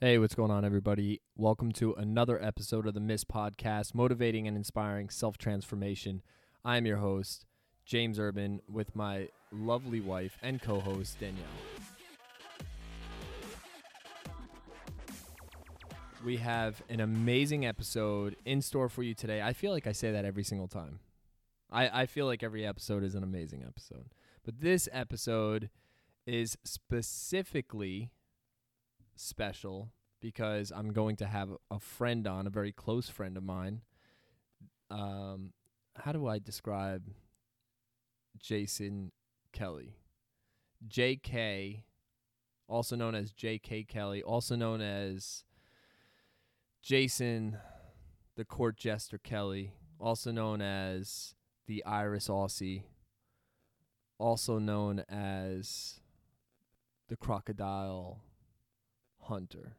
Hey, what's going on, everybody? Welcome to another episode of the Mist Podcast, motivating and inspiring self transformation. I am your host, James Urban, with my lovely wife and co host, Danielle. We have an amazing episode in store for you today. I feel like I say that every single time. I, I feel like every episode is an amazing episode. But this episode is specifically special because I'm going to have a friend on, a very close friend of mine. Um, how do I describe Jason Kelly? JK, also known as JK Kelly, also known as Jason the Court Jester Kelly, also known as the Iris Aussie, also known as the Crocodile Hunter,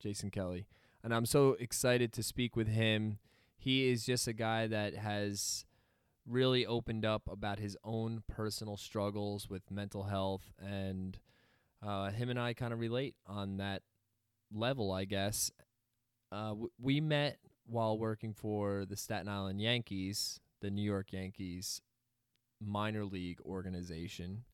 Jason Kelly. And I'm so excited to speak with him. He is just a guy that has really opened up about his own personal struggles with mental health, and uh, him and I kind of relate on that level, I guess. Uh, w- we met while working for the Staten Island Yankees, the New York Yankees minor league organization,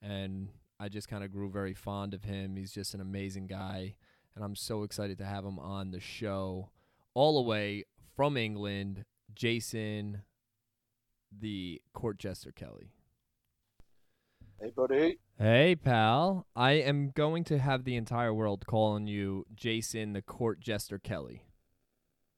and I just kind of grew very fond of him. He's just an amazing guy, and I'm so excited to have him on the show, all the way from England. Jason, the court jester Kelly. Hey, buddy. Hey, pal. I am going to have the entire world calling you Jason, the court jester Kelly.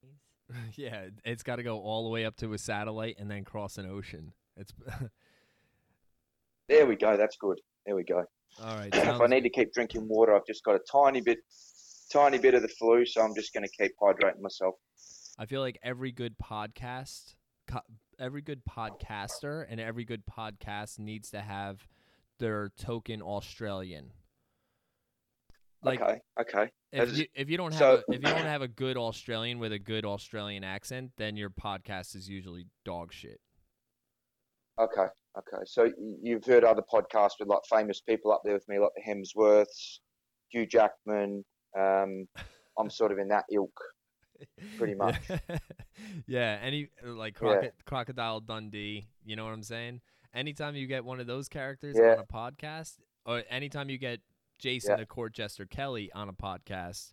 yeah, it's got to go all the way up to a satellite and then cross an ocean. It's There we go. That's good. There we go. all right. if I need to keep drinking water, I've just got a tiny bit, tiny bit of the flu, so I'm just going to keep hydrating myself. I feel like every good podcast, every good podcaster, and every good podcast needs to have their token Australian. Like okay. Okay. if you if you don't have so- a, if you don't have a good Australian with a good Australian accent, then your podcast is usually dog shit. Okay. Okay. So you've heard other podcasts with like famous people up there with me, like the Hemsworths, Hugh Jackman. Um, I'm sort of in that ilk. Pretty much. yeah, any like Yeah. crocodile Dundee. You know what I'm saying? Anytime you get one of those characters Yeah. on a podcast, or anytime you get Jason the Court Jester Kelly on a podcast,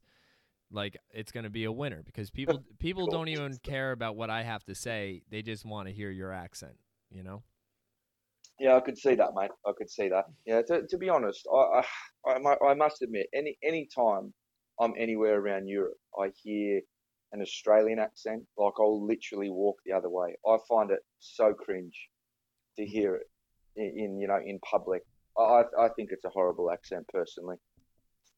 like it's gonna be a winner because people people Court don't even care about what I have to say. They just want to hear your accent. You know? Yeah, I could see that, mate. I could see that. Yeah, to, to be honest, I, I, I, must admit, any any time I'm anywhere around Europe, I hear an Australian accent, like I'll literally walk the other way. I find it so cringe to hear it in, in you know in public. I I I think it's a horrible accent, personally.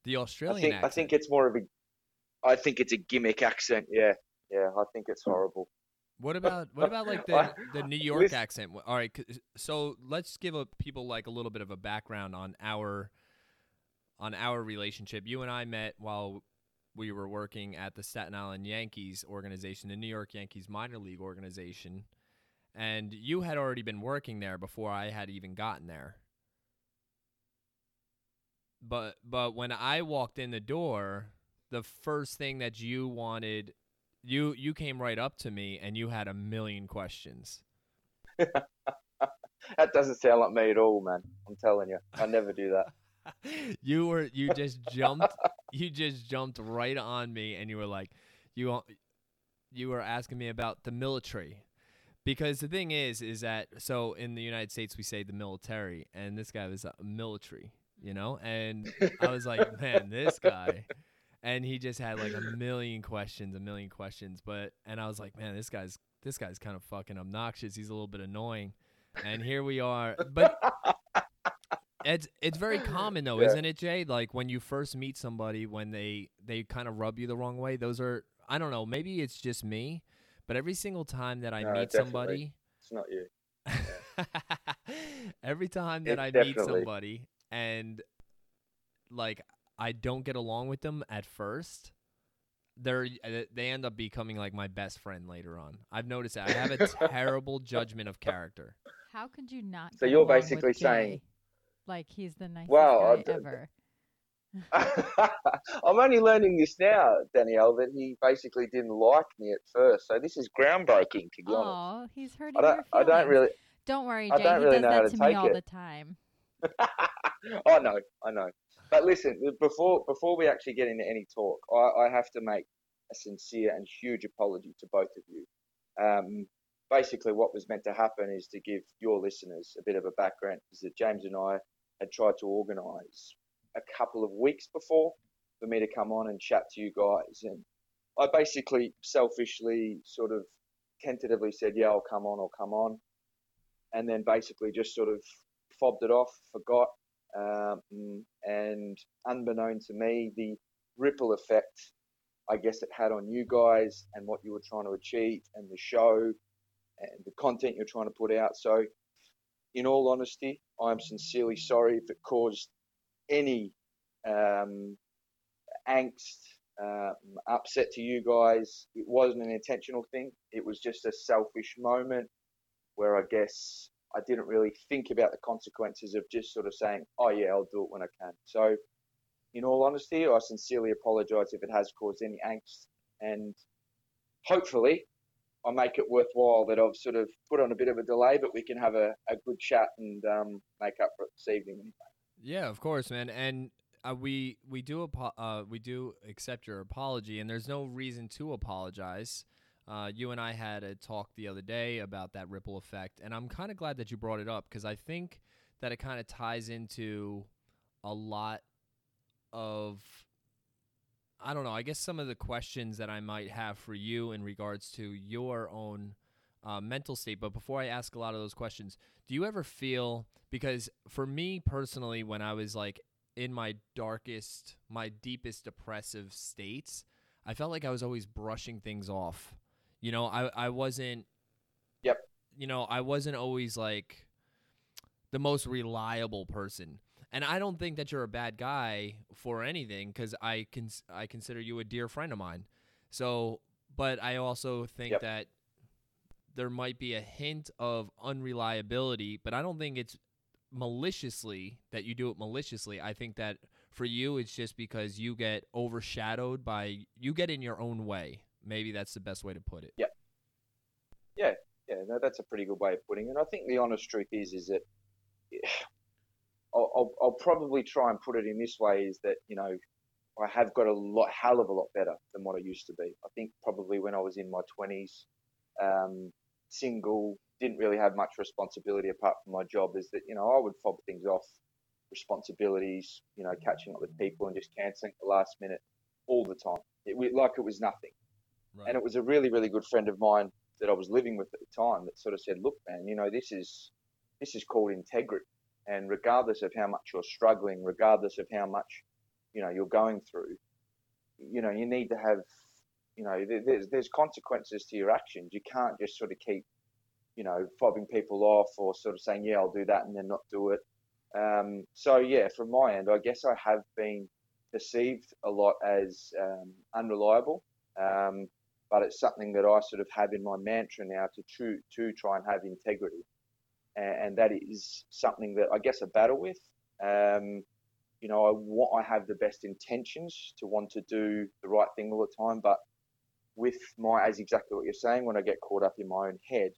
The I Australian think accent. I think it's more of a, I think it's a gimmick accent. Yeah, yeah, I think it's horrible. What about what about like the the New York accent? All right, so let's give a, people like a little bit of a background on our on our relationship. You and I met while we were working at the Staten Island Yankees organization, the New York Yankees minor league organization, and you had already been working there before I had even gotten there. But but when I walked in the door, the first thing that you wanted you you came right up to me and you had a million questions. That doesn't sound like me at all, man. I'm telling you, I never do that. you were you just jumped you just jumped right on me and you were like you you were asking me about the military because the thing is is that so in the United States we say the military and this guy was a military you know and I was like man this guy and he just had like a million questions a million questions but and I was like man this guy's this guy's kind of fucking obnoxious he's a little bit annoying and here we are but it's it's very common though, Yeah. isn't it, Jay? Like when you first meet somebody, when they they kind of rub you the wrong way. Those are I don't know. Maybe it's just me, but every single time that I No, meet definitely. somebody, It's not you. every time that It's I meet somebody and like I don't get along with them at first, they're uh, they end up becoming like my best friend later on. I've noticed that I have a terrible judgment of character. How could you not? So get you're along with basically saying- like he's the nicest Well, guy d- ever. I'm only learning this now, Danielle, that he basically didn't like me at first. So this is groundbreaking, to be honest. Oh, he's hurting I don't, your I don't really. Don't worry, I Jay. don't he really does know how that to to me take all it. the time. I know, I know. But listen, before before we actually get into any talk, I, I have to make a sincere and huge apology to both of you. Um, basically, what was meant to happen is to give your listeners a bit of a background. Is that James and I had tried to organise a couple of weeks before for me to come on and chat to you guys, and I basically selfishly sort of tentatively said, "Yeah, I'll come on, I'll come on," and then basically just sort of fobbed it off, forgot. Um, and unbeknown to me, the ripple effect, I guess, it had on you guys and what you were trying to achieve and the show and the content you're trying to put out. So, in all honesty, I'm sincerely sorry if it caused any um, angst, um, upset to you guys. It wasn't an intentional thing, it was just a selfish moment where I guess I didn't really think about the consequences of just sort of saying, oh, yeah, I'll do it when I can. So, in all honesty, I sincerely apologise if it has caused any angst. And hopefully, I make it worthwhile that I've sort of put on a bit of a delay, but we can have a, a good chat and um, make up for it this evening. Yeah, of course, man. And uh, we we do apo- uh, we do accept your apology, and there's no reason to apologize. Uh, you and I had a talk the other day about that ripple effect, and I'm kind of glad that you brought it up because I think that it kind of ties into a lot of I don't know. I guess some of the questions that I might have for you in regards to your own uh, mental state. But before I ask a lot of those questions, do you ever feel because for me personally, when I was like in my darkest, my deepest depressive states, I felt like I was always brushing things off. You know, I I wasn't. Yep. You know, I wasn't always like the most reliable person. And I don't think that you're a bad guy for anything because I can I consider you a dear friend of mine. So, but I also think Yep. that there might be a hint of unreliability, but I don't think it's maliciously that you do it maliciously. I think that for you, it's just because you get overshadowed by you get in your own way. Maybe that's the best way to put it. Yeah, Yeah. Yeah. no, that's a pretty good way of putting it. And I think the honest truth is, is that I'll, I'll, I'll probably try and put it in this way: is that you know I have got a lot, hell of a lot better than what I used to be. I think probably when I was in my twenties, um, single, didn't really have much responsibility apart from my job. Is that you know I would fob things off, responsibilities, you know, catching up with people and just cancelling at the last minute all the time. It, like it was nothing. Right. And it was a really, really good friend of mine that I was living with at the time that sort of said, "Look, man, you know this is this is called integrity, and regardless of how much you're struggling, regardless of how much you know you're going through, you know you need to have, you know, there's there's consequences to your actions. You can't just sort of keep, you know, fobbing people off or sort of saying, yeah, I'll do that and then not do it. Um, so yeah, from my end, I guess I have been perceived a lot as um, unreliable. Um, but it's something that I sort of have in my mantra now to to, to try and have integrity, and, and that is something that I guess I battle with. Um, you know, I want I have the best intentions to want to do the right thing all the time, but with my as exactly what you're saying, when I get caught up in my own head,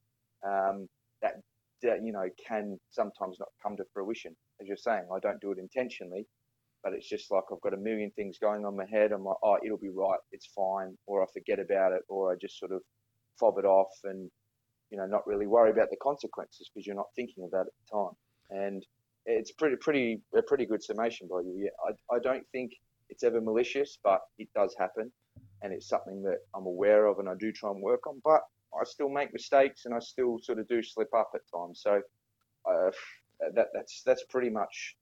um, that that you know can sometimes not come to fruition. As you're saying, I don't do it intentionally, but it's just like I've got a million things going on my head. I'm like, oh, it'll be right, it's fine, or I forget about it, or I just sort of fob it off and you know not really worry about the consequences because you're not thinking about it at the time. And it's pretty pretty a pretty good summation by you. Yeah, I, I don't think it's ever malicious, but it does happen, and it's something that I'm aware of and I do try and work on. But I still make mistakes and I still sort of do slip up at times. So uh, that that's that's pretty much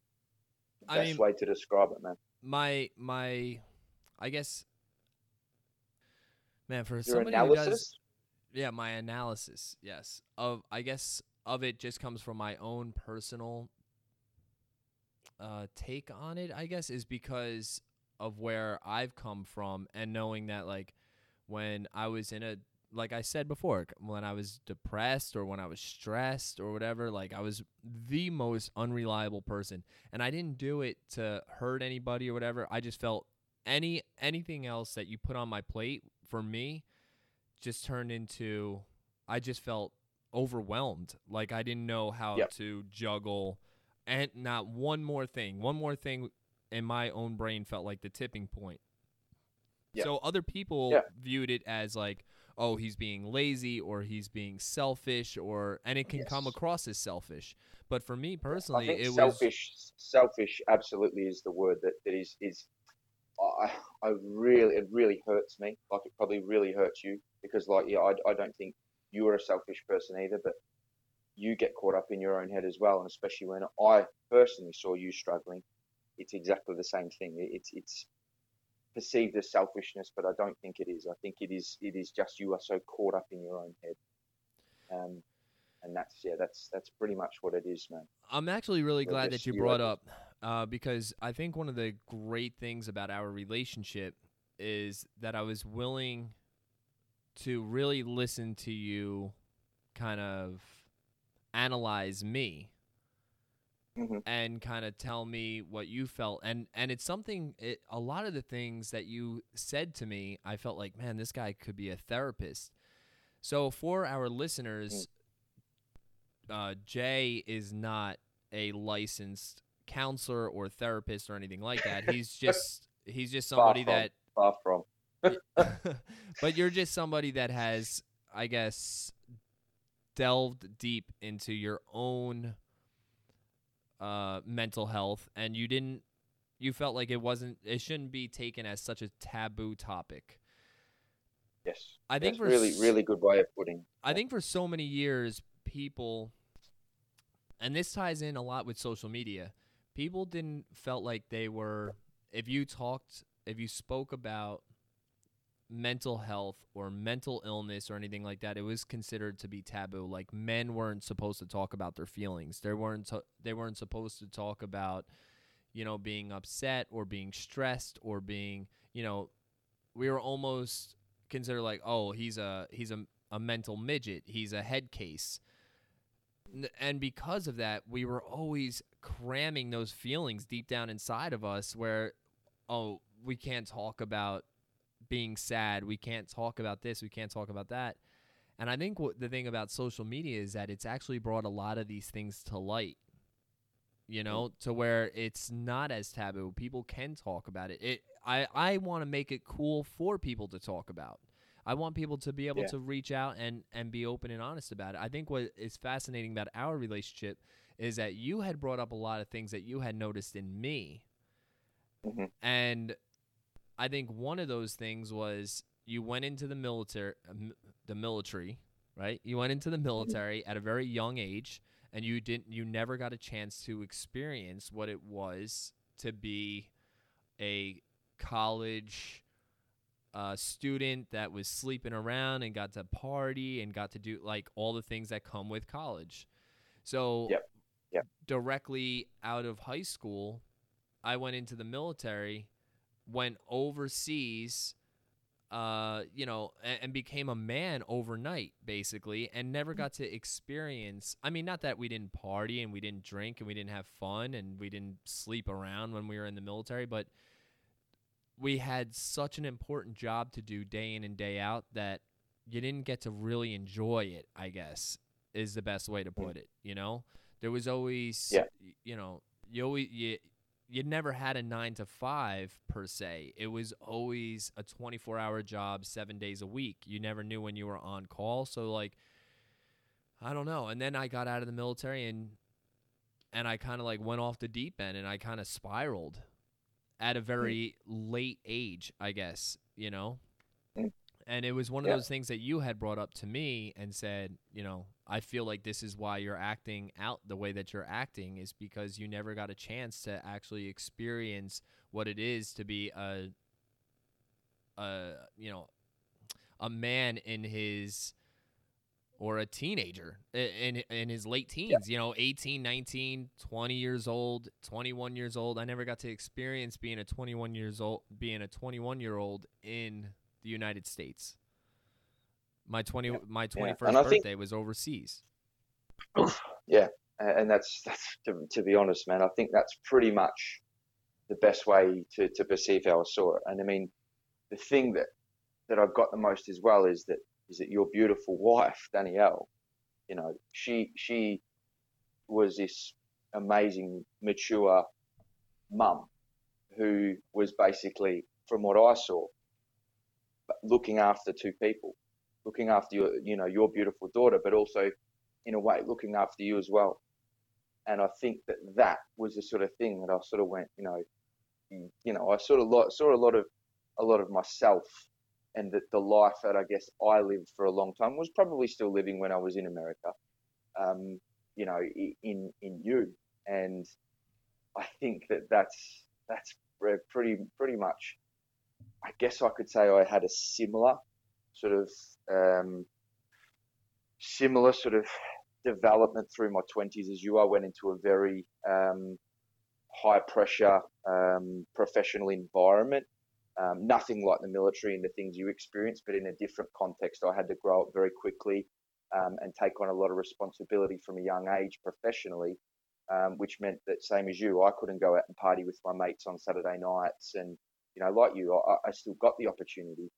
the I best mean- way to describe it, man. my my I guess man for Your somebody who does yeah my analysis yes of I guess of it just comes from my own personal uh take on it I guess is because of where I've come from and knowing that like when I was in a like I said before, when I was depressed or when I was stressed or whatever, like I was the most unreliable person. And I didn't do it to hurt anybody or whatever. I just felt any anything else that you put on my plate for me just turned into I just felt overwhelmed. Like I didn't know how Yep. to juggle and not one more thing. One more thing in my own brain felt like the tipping point. Yep. So other people Yep. viewed it as like, oh, he's being lazy or he's being selfish or and it can come across as selfish. But for me personally, it was selfish. Selfish, absolutely, is the word that, that is is. I I really it really hurts me. Like it probably really hurts you because like yeah, I, I don't think you are a selfish person either, but you get caught up in your own head as well, and especially when I personally saw you struggling, it's exactly the same thing. It- It's it's perceived as selfishness, but I don't think it is. I think it is it is just you are so caught up in your own head. Um, and that's yeah, that's that's pretty much what it is, man. I'm actually really glad that you you brought up uh, because I think one of the great things about our relationship is that I was willing to really listen to you kind of analyze me hmm and kind of tell me what you felt and and it's something it, a lot of the things that you said to me I felt like man this guy could be a therapist so for our listeners uh, Jay is not a licensed counselor or therapist or anything like that he's just he's just Far somebody from. that Far from. but you're just somebody that has, I guess, delved deep into your own uh, mental health, and you didn't. You felt like it wasn't. It shouldn't be taken as such a taboo topic. Yes. I think for really, really good way of putting. I think for so many years, people, and this ties in a lot with social media. People didn't felt like they were. If you talked, if you spoke about mental health or mental illness or anything like that, it was considered to be taboo. Like men weren't supposed to talk about their feelings. They weren't. To, they weren't supposed to talk about, you know, being upset or being stressed or being, you know, we were almost considered like, oh, he's a he's a a mental midget. He's a head case. And because of that, we were always cramming those feelings deep down inside of us where, oh, we can't talk about being sad. We can't talk about this. We can't talk about that. And I think what the thing about social media is that it's actually brought a lot of these things to light. You know, to where it's not as taboo. People can talk about it. It I I want to make it cool for people to talk about. I want people to be able Yeah. to reach out and and be open and honest about it. I think what is fascinating about our relationship is that you had brought up a lot of things that you had noticed in me. Mhm. And I think one of those things was you went into the military um, the military, right? You went into the military at a very young age and you didn't you never got a chance to experience what it was to be a college uh, student that was sleeping around and got to party and got to do like all the things that come with college. So Yep. Yep. directly out of high school, I went into the military, went overseas, uh, you know, and, and became a man overnight, basically, and never got to experience. I mean, not that we didn't party and we didn't drink and we didn't have fun and we didn't sleep around when we were in the military, but we had such an important job to do day in and day out that you didn't get to really enjoy it, I guess, is the best way to put it, you know? There was always Yeah. you know, you always you you never had a 9 to 5 per se. It was always a 24-hour job 7 days a week. You never knew when you were on call, so like I don't know. And then I got out of the military and and I kind of like went off the deep end and I kind of spiraled at a very late age, I guess, you know? Mm. And it was one of Yeah. those things that you had brought up to me and said, you know, I feel like this is why you're acting out the way that you're acting is because you never got a chance to actually experience what it is to be a a you know a man in his or a teenager in in his late teens, you know, 18, 19, 20 years old, 21 years old. I never got to experience being a 21 years old being a 21 year old in the United States. My twenty Yeah. my twenty first And I think- birthday was overseas. yeah, and that's that's to, to be honest, man. I think that's pretty much the best way to, to perceive how I saw it. And I mean, the thing that that I've got the most as well is that is that your beautiful wife Danielle, you know, she she was this amazing, mature mum who was basically, from what I saw, looking after two people, looking after your, you know, your beautiful daughter, but also, in a way, looking after you as well. And I think that that was the sort of thing that I sort of went, you know, you, you know, I sort of saw a lot of, a lot of myself, and that the life that I guess I lived for a long time was probably still living when I was in America, um, you know, in in you, and I think that that's that's pretty pretty much. I guess I could say I had a similar sort of um, similar sort of development through my twenties as you. I went into a very um, high pressure um, professional environment. Um, nothing like the military and the things you experience, but in a different context. I had to grow up very quickly um, and take on a lot of responsibility from a young age professionally, um, which meant that same as you, I couldn't go out and party with my mates on Saturday nights. And you know, like you, I, I still got the opportunity,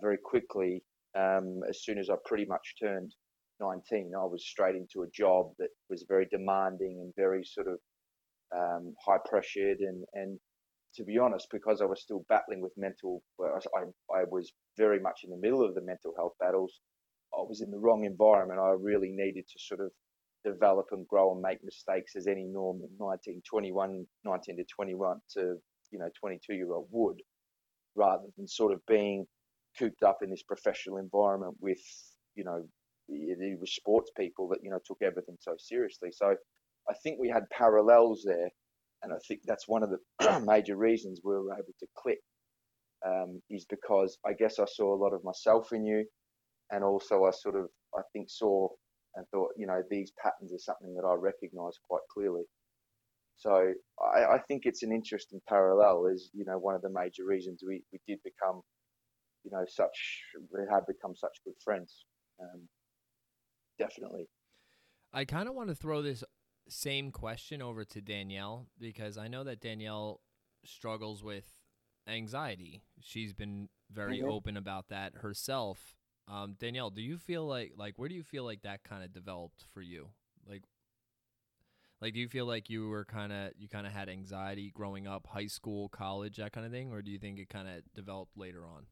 very quickly, um, as soon as I pretty much turned 19, I was straight into a job that was very demanding and very sort of um, high pressured and and to be honest, because I was still battling with mental, I, I was very much in the middle of the mental health battles. I was in the wrong environment. I really needed to sort of develop and grow and make mistakes as any normal 19, 21, 19 to 21 to, you know, 22 year old would, rather than sort of being cooped up in this professional environment with, you know, it was sports people that, you know, took everything so seriously. So I think we had parallels there and I think that's one of the major reasons we were able to click. Um, is because I guess I saw a lot of myself in you, and also I sort of I think saw and thought you know these patterns are something that I recognise quite clearly. So I, I think it's an interesting parallel. Is you know one of the major reasons we, we did become you know such we have become such good friends. Um, definitely. I kind of want to throw this same question over to Danielle because I know that Danielle struggles with anxiety. She's been very Mhm. open about that herself. Um, Danielle, do you feel like like where do you feel like that kind of developed for you? Like like do you feel like you were kind of you kind of had anxiety growing up, high school, college, that kind of thing, or do you think it kind of developed later on?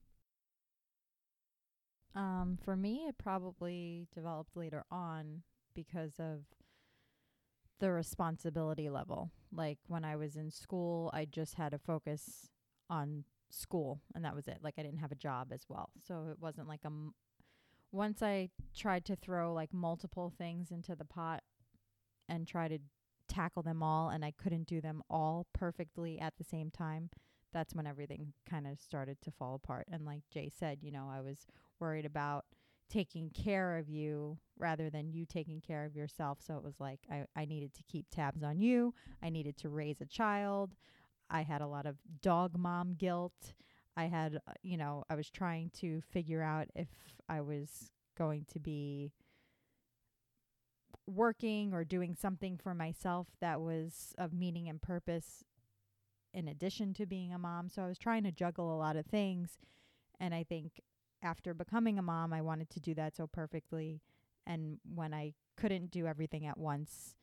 Um, for me, it probably developed later on because of the responsibility level. Like when I was in school, I just had to focus on school, and that was it. Like I didn't have a job as well, so it wasn't like a. M- once I tried to throw like multiple things into the pot and try to tackle them all, and I couldn't do them all perfectly at the same time. That's when everything kind of started to fall apart. And like Jay said, you know, I was worried about taking care of you rather than you taking care of yourself. So it was like I, I needed to keep tabs on you. I needed to raise a child. I had a lot of dog mom guilt. I had, uh, you know, I was trying to figure out if I was going to be working or doing something for myself that was of meaning and purpose in addition to being a mom. So I was trying to juggle a lot of things. And I think after becoming a mom, I wanted to do that so perfectly. And when I couldn't do everything at once,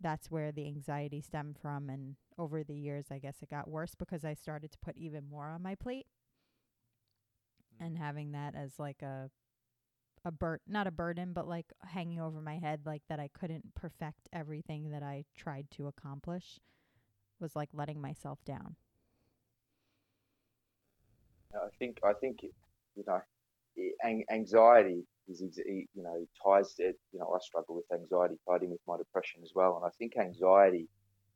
that's where the anxiety stemmed from. And over the years, I guess it got worse because I started to put even more on my plate mm. and having that as like a a bur- not a burden but like hanging over my head like that I couldn't perfect everything that I tried to accomplish was like letting myself down. I think I think you know anxiety is you know ties to you know I struggle with anxiety tied in with my depression as well, and I think anxiety,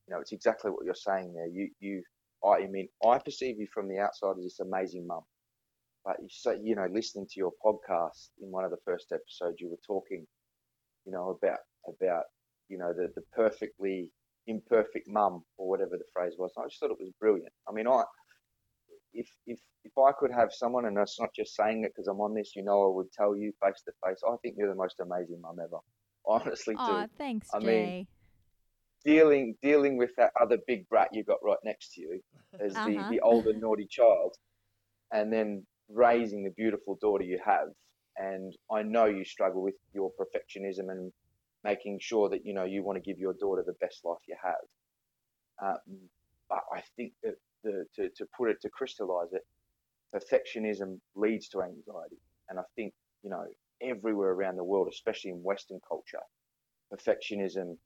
you know, it's exactly what you're saying there. You you I mean I perceive you from the outside as this amazing mum, but you so you know listening to your podcast in one of the first episodes you were talking, you know about about you know the the perfectly imperfect mum or whatever the phrase was. I just thought it was brilliant. I mean I if if if I could have someone, and it's not just saying it because I'm on this, you know, I would tell you face to face. I think you're the most amazing mum ever. I honestly Aw, do. thanks, I mean, Dealing dealing with that other big brat you got right next to you as the, Uh-huh. the older naughty child, and then raising the beautiful daughter you have. And I know you struggle with your perfectionism and making sure that you know you want to give your daughter the best life you have. Um, but I think that the, to, to put it to crystallize it, perfectionism leads to anxiety. And I think, you know, everywhere around the world, especially in Western culture, perfectionism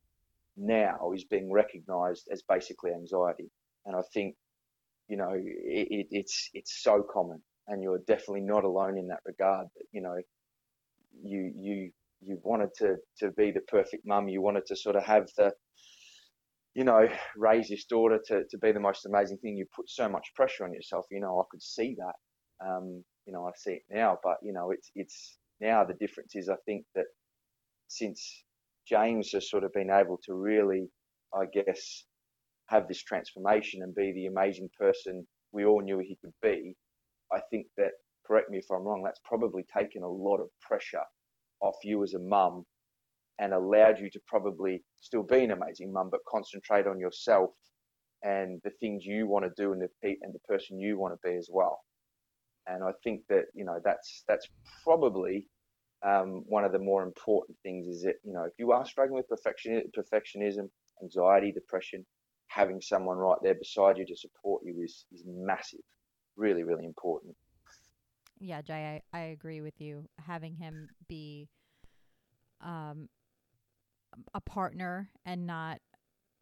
now is being recognized as basically anxiety. And I think, you know, it, it, it's it's so common, and you're definitely not alone in that regard. That you know, you you you wanted to to be the perfect mum. You wanted to sort of have the you know, raise this daughter to, to be the most amazing thing. You put so much pressure on yourself. You know, I could see that. Um, you know, I see it now, but you know, it's it's now the difference is I think that since James has sort of been able to really, I guess, have this transformation and be the amazing person we all knew he could be, I think that correct me if I'm wrong, that's probably taken a lot of pressure off you as a mum and allowed you to probably still be an amazing mum, but concentrate on yourself and the things you want to do and the and the person you want to be as well. And I think that you know that's that's probably um, one of the more important things is that you know if you are struggling with perfection perfectionism, anxiety, depression, having someone right there beside you to support you is is massive, really really important. Yeah, Jay, I, I agree with you. Having him be um a partner and not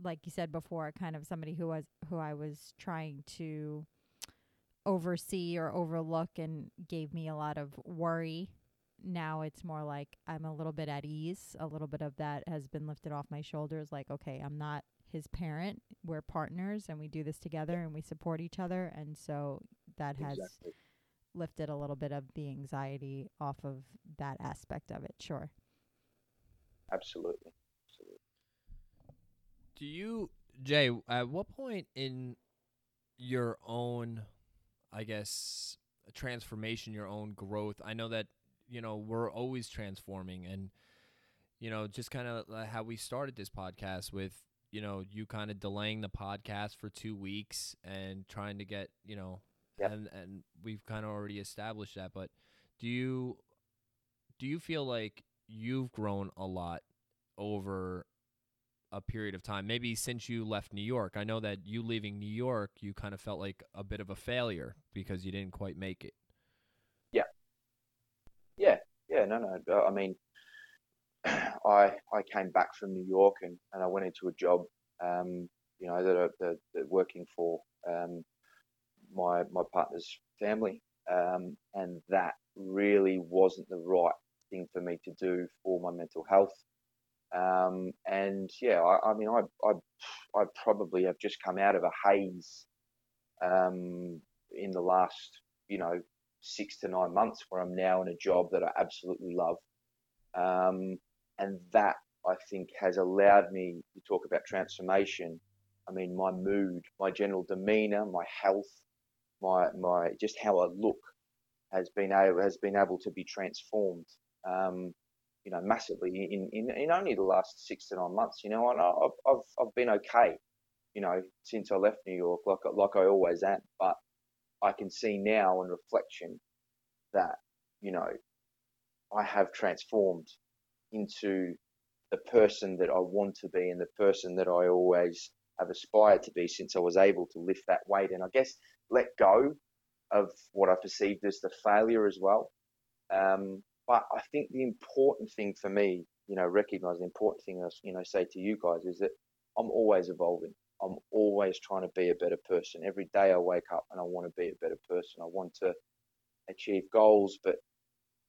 like you said before, kind of somebody who was who I was trying to oversee or overlook and gave me a lot of worry. Now it's more like I'm a little bit at ease. A little bit of that has been lifted off my shoulders. Like, okay, I'm not his parent. We're partners and we do this together and we support each other. And so that has Exactly. lifted a little bit of the anxiety off of that aspect of it. Sure. Absolutely. Do you, Jay, at what point in your own, I guess, transformation, your own growth? I know that, you know, we're always transforming and, you know, just kind of how we started this podcast with, you know, you kind of delaying the podcast for two weeks and trying to get, you know, Yep. and, and we've kind of already established that. But do you, do you feel like you've grown a lot over a period of time maybe since you left new york i know that you leaving new york you kind of felt like a bit of a failure because you didn't quite make it Yeah, yeah, Yeah. no, no. uh, I mean, I I came back from New York and, and I went into a job, um, you know, that, I- that, that working for um, my my partner's family, um, and that really wasn't the right thing for me to do for my mental health. Um, and yeah, I, I mean, I, I I probably have just come out of a haze um, in the last, you know, six to nine months where I'm now in a job that I absolutely love. Um, and that I think has allowed me to talk about transformation. I mean, my mood, my general demeanor, my health, my, my, just how I look has been able, has been able to be transformed. Um, you know, massively in, in, in only the last six to nine months, you know, and I've, I've, I've been okay, you know, since I left New York, like, like I always am, but I can see now in reflection that, you know, I have transformed into the person that I want to be and the person that I always have aspired to be since I was able to lift that weight and I guess let go of what I perceived as the failure as well. Um, but I think the important thing for me, you know, recognize the important thing I, you know, say to you guys is that I'm always evolving. I'm always trying to be a better person. Every day I wake up and I want to be a better person. I want to achieve goals, but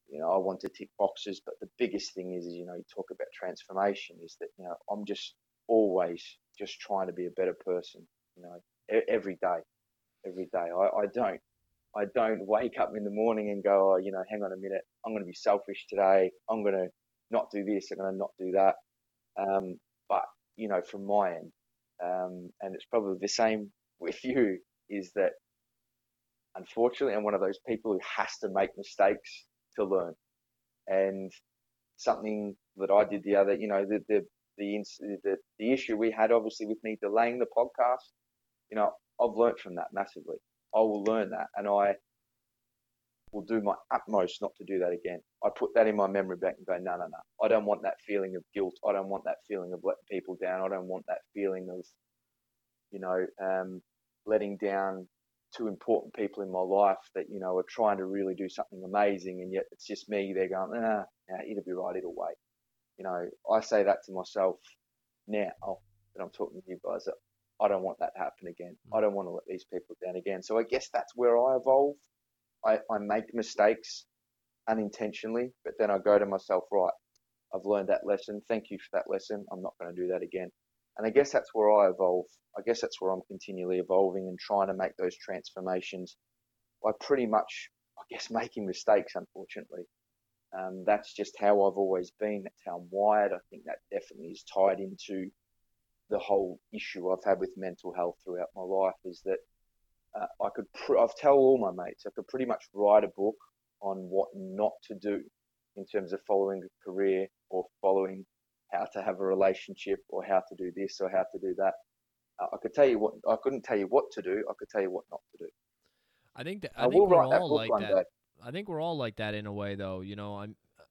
you know, I want to tick boxes. But the biggest thing is, is you know, you talk about transformation is that you know I'm just always just trying to be a better person. You know, every day, every day. I, I don't. I don't wake up in the morning and go, oh, you know, hang on a minute, I'm going to be selfish today. I'm going to not do this. I'm going to not do that. Um, but you know, from my end, um, and it's probably the same with you, is that unfortunately. I'm one of those people who has to make mistakes to learn. And something that I did the other, you know, the the the the, the issue we had obviously with me delaying the podcast, you know, I've learned from that massively. I will learn that, and I will do my utmost not to do that again. I put that in my memory bank and go, no, no, no. I don't want that feeling of guilt. I don't want that feeling of letting people down. I don't want that feeling of, you know, um, letting down two important people in my life that, you know, are trying to really do something amazing and yet it's just me. They're going, ah, yeah, it'll be right. It'll wait. You know, I say that to myself now that I'm talking to you guys that I don't want that to happen again. I mm. don't want to let these people down again. So I guess that's where I evolve I, I make mistakes unintentionally, but then I go to myself, right, I've learned that lesson. Thank you for that lesson. I'm not going to do that again. And I guess that's where I evolve. I guess that's where I'm continually evolving and trying to make those transformations by pretty much, I guess, making mistakes, unfortunately. Um, that's just how I've always been. That's how I'm wired. I think that definitely is tied into the whole issue I've had with mental health throughout my life is that uh, I could pr- I've tell all my mates I could pretty much write a book on what not to do in terms of following a career or following how to have a relationship or how to do this or how to do that. Uh, I could tell you what I couldn't tell you what to do. I could tell you what not to do. I think that I, I think we're all like that. Day. I think we're all like that in a way, though. You know, I'm uh,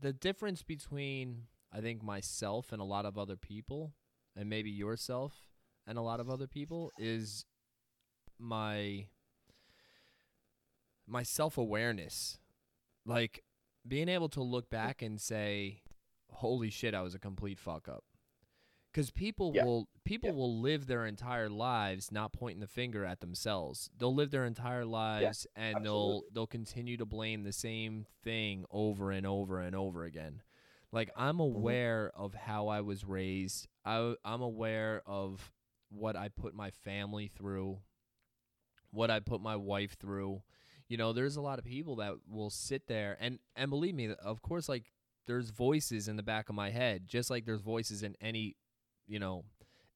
the difference between I think myself and a lot of other people, and maybe yourself and a lot of other people, is my my self-awareness like being able to look back and say holy shit i was a complete fuck up because people yeah. will people yeah. will live their entire lives not pointing the finger at themselves they'll live their entire lives yeah, and absolutely. they'll they'll continue to blame the same thing over and over and over again like i'm mm-hmm. aware mm-hmm. of how i was raised I, i'm aware of what i put my family through what I put my wife through. You know, there's a lot of people that will sit there and and believe me, of course like there's voices in the back of my head, just like there's voices in any, you know,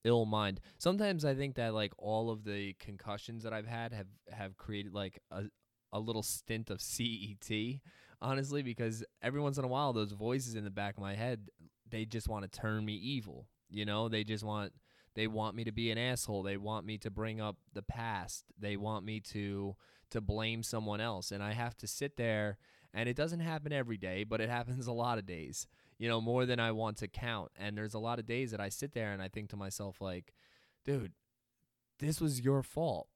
ill mind. Sometimes I think that like all of the concussions that I've had have have created like a a little stint of CET, honestly, because every once in a while those voices in the back of my head, they just want to turn me evil. You know, they just want they want me to be an asshole. They want me to bring up the past. They want me to to blame someone else. And I have to sit there and it doesn't happen every day, but it happens a lot of days. You know, more than I want to count. And there's a lot of days that I sit there and I think to myself like, dude, this was your fault.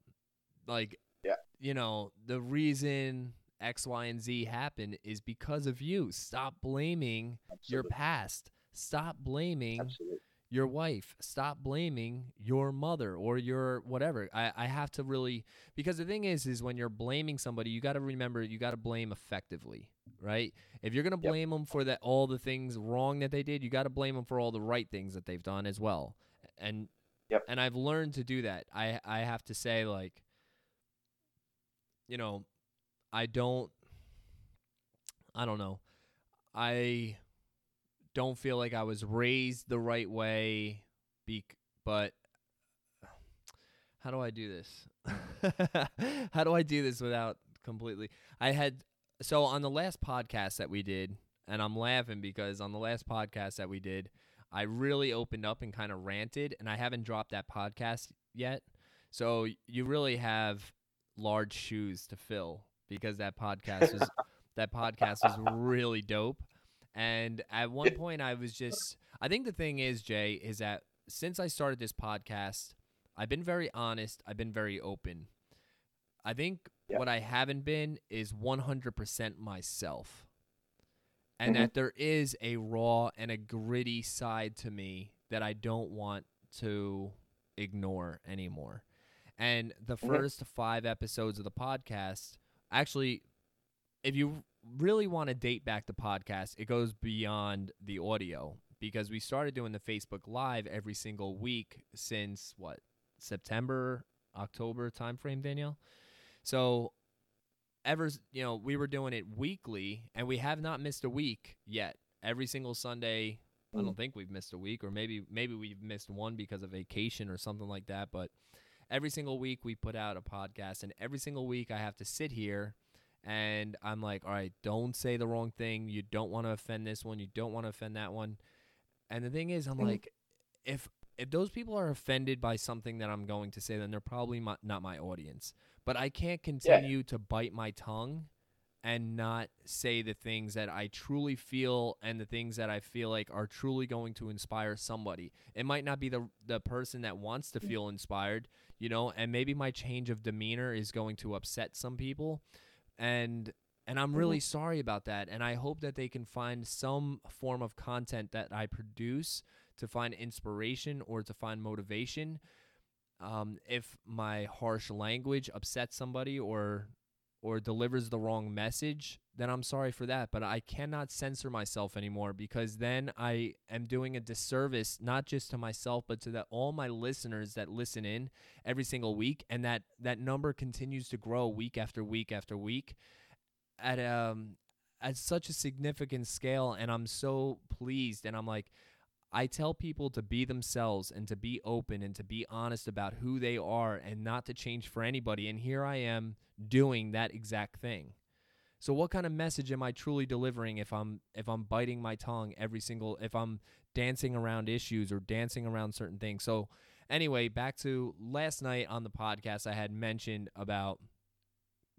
Like yeah. you know, the reason X, Y, and Z happened is because of you. Stop blaming Absolutely. your past. Stop blaming Absolutely your wife. Stop blaming your mother or your whatever. I, I have to really because the thing is is when you're blaming somebody, you got to remember you got to blame effectively, right? If you're gonna blame yep. them for that all the things wrong that they did, you got to blame them for all the right things that they've done as well. And yep. and I've learned to do that. I I have to say like, you know, I don't. I don't know. I don't feel like I was raised the right way, be- but how do I do this? how do I do this without completely? I had so on the last podcast that we did, and I'm laughing because on the last podcast that we did, I really opened up and kind of ranted, and I haven't dropped that podcast yet. So you really have large shoes to fill because that podcast was that podcast was really dope. And at one point, I was just, I think the thing is, Jay, is that since I started this podcast, I've been very honest, I've been very open. I think yeah. what I haven't been is 100% myself. And mm-hmm. that there is a raw and a gritty side to me that I don't want to ignore anymore. And the mm-hmm. first five episodes of the podcast, actually, if you really want to date back the podcast, it goes beyond the audio because we started doing the Facebook Live every single week since what September, October timeframe, Danielle. So ever you know we were doing it weekly and we have not missed a week yet every single sunday i don't mm. think we've missed a week or maybe maybe we've missed one because of vacation or something like that but every single week we put out a podcast, and every single week I have to sit here and I'm like, all right, don't say the wrong thing. You don't want to offend this one. You don't want to offend that one. And the thing is, I'm Mhm. like, if if those people are offended by something that I'm going to say, then they're probably my, not my audience. But I can't continue to bite my tongue and not say the things that I truly feel and the things that I feel like are truly going to inspire somebody. It might not be the the person that wants to feel inspired, you know, and maybe my change of demeanor is going to upset some people. And and I'm really sorry about that and I hope that they can find some form of content that I produce to find inspiration or to find motivation. Um, if my harsh language upsets somebody or or delivers the wrong message, then I'm sorry for that. But I cannot censor myself anymore because then I am doing a disservice not just to myself but to all my listeners that listen in every single week, and that that number continues to grow week after week after week at um at such a significant scale. And I'm so pleased, and I'm like. I tell people to be themselves and to be open and to be honest about who they are and not to change for anybody. And here I am doing that exact thing. So what kind of message am I truly delivering if I'm if I'm biting my tongue every single if I'm dancing around issues or dancing around certain things. So anyway, back to last night on the podcast I had mentioned about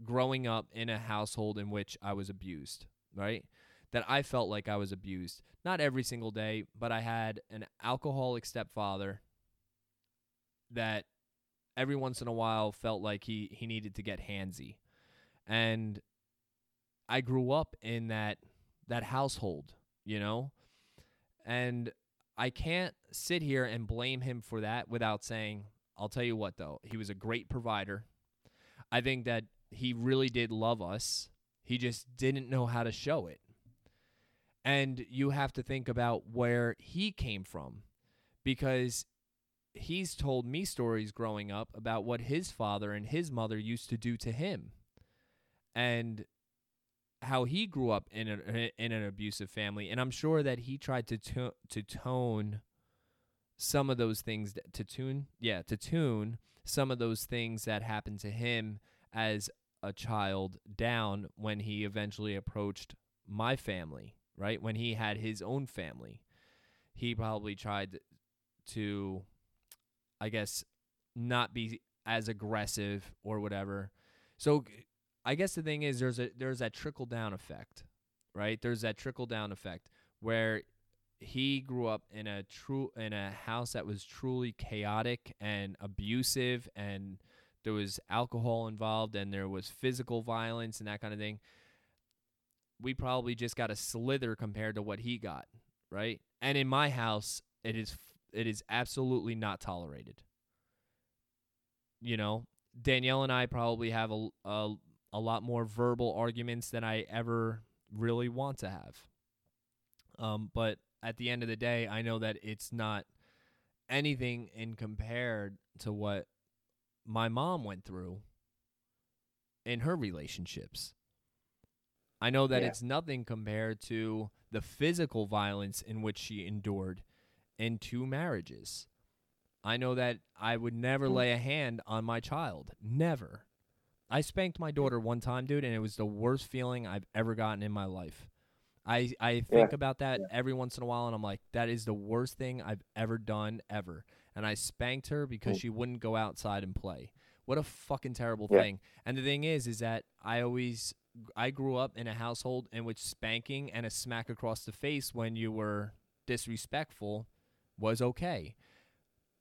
growing up in a household in which I was abused, right? That I felt like I was abused. Not every single day, but I had an alcoholic stepfather that every once in a while felt like he he needed to get handsy. And I grew up in that that household, you know? And I can't sit here and blame him for that without saying, I'll tell you what though, he was a great provider. I think that he really did love us. He just didn't know how to show it. And you have to think about where he came from because he's told me stories growing up about what his father and his mother used to do to him and how he grew up in a, in an abusive family. And I'm sure that he tried to to, to tone some of those things to tune yeah to tune some of those things that happened to him as a child down when he eventually approached my family right when he had his own family he probably tried to I guess not be as aggressive or whatever. So I guess the thing is there's a there's that trickle down effect, right? There's that trickle down effect where he grew up in a true in a house that was truly chaotic and abusive and there was alcohol involved and there was physical violence and that kind of thing. We probably just got a slither compared to what he got, right? And in my house, it is it is absolutely not tolerated. You know, Danielle and I probably have a, a, a lot more verbal arguments than I ever really want to have. Um, but at the end of the day, I know that it's not anything in compared to what my mom went through in her relationships. I know that Yeah. it's nothing compared to the physical violence in which she endured in two marriages. I know that I would never Mm. lay a hand on my child. Never. I spanked my daughter one time, dude, and it was the worst feeling I've ever gotten in my life. I I think about that Yeah. every once in a while and I'm like, that is the worst thing I've ever done ever. And I spanked her because Mm. she wouldn't go outside and play. What a fucking terrible Yeah. thing. And the thing is is that I always I grew up in a household in which spanking and a smack across the face when you were disrespectful was okay.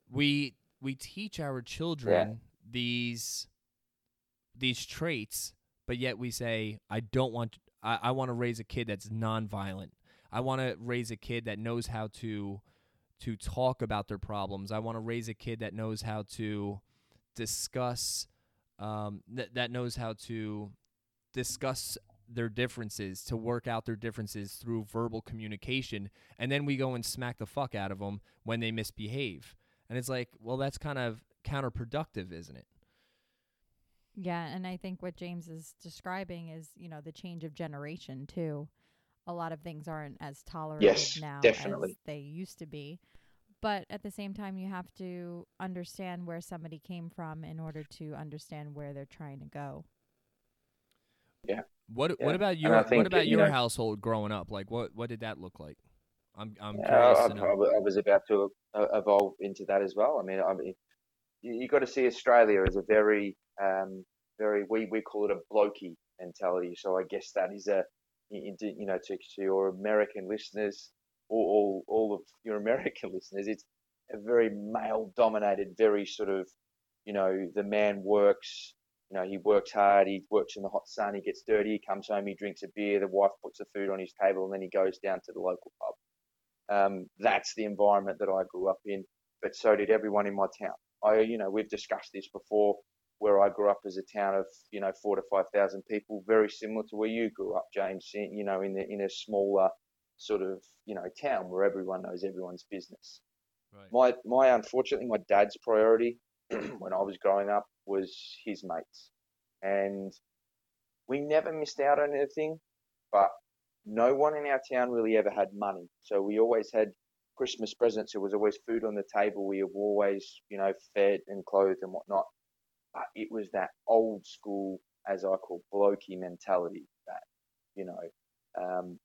We we teach our children these these traits, but yet we say, I don't want I, I want to raise a kid that's nonviolent. I want to raise a kid that knows how to to talk about their problems. I want to raise a kid that knows how to discuss um, th- that knows how to discuss their differences, to work out their differences through verbal communication, and then we go and smack the fuck out of them when they misbehave. And it's like, well, that's kind of counterproductive, isn't it? Yeah, and I think what James is describing is, you know, the change of generation too. A lot of things aren't as tolerated Yes, now definitely. as they used to be. but at the same time, you have to understand where somebody came from in order to understand where they're trying to go. What Yeah, what about your I what think, about you your know- household growing up? Like what what did that look like? I'm I'm Yeah, curious I. I, I was about to uh, evolve into that as well. I mean, I mean, you, you got to see Australia as a very, um, very we, we call it a blokey mentality. So I guess that is a, you, you know, to, to your American listeners, all, all all of your American listeners, it's a very male dominated, very sort of, you know, the man works. You know, he works hard. He works in the hot sun. He gets dirty. He comes home. He drinks a beer. The wife puts the food on his table, and then he goes down to the local pub. Um, that's the environment that I grew up in, but so did everyone in my town. I, you know, we've discussed this before, where I grew up as a town of, you know, four to five thousand people, very similar to where you grew up, James. in- You know, in the, in a smaller sort of, you know, town where everyone knows everyone's business. Right. My, my, unfortunately, my dad's priority when I was growing up was his mates, and we never missed out on anything, but no one in our town really ever had money. So we always had Christmas presents. There was always food on the table. We were always, you know, fed and clothed and whatnot. But it was that old school, as I call blokey mentality that, you know, um,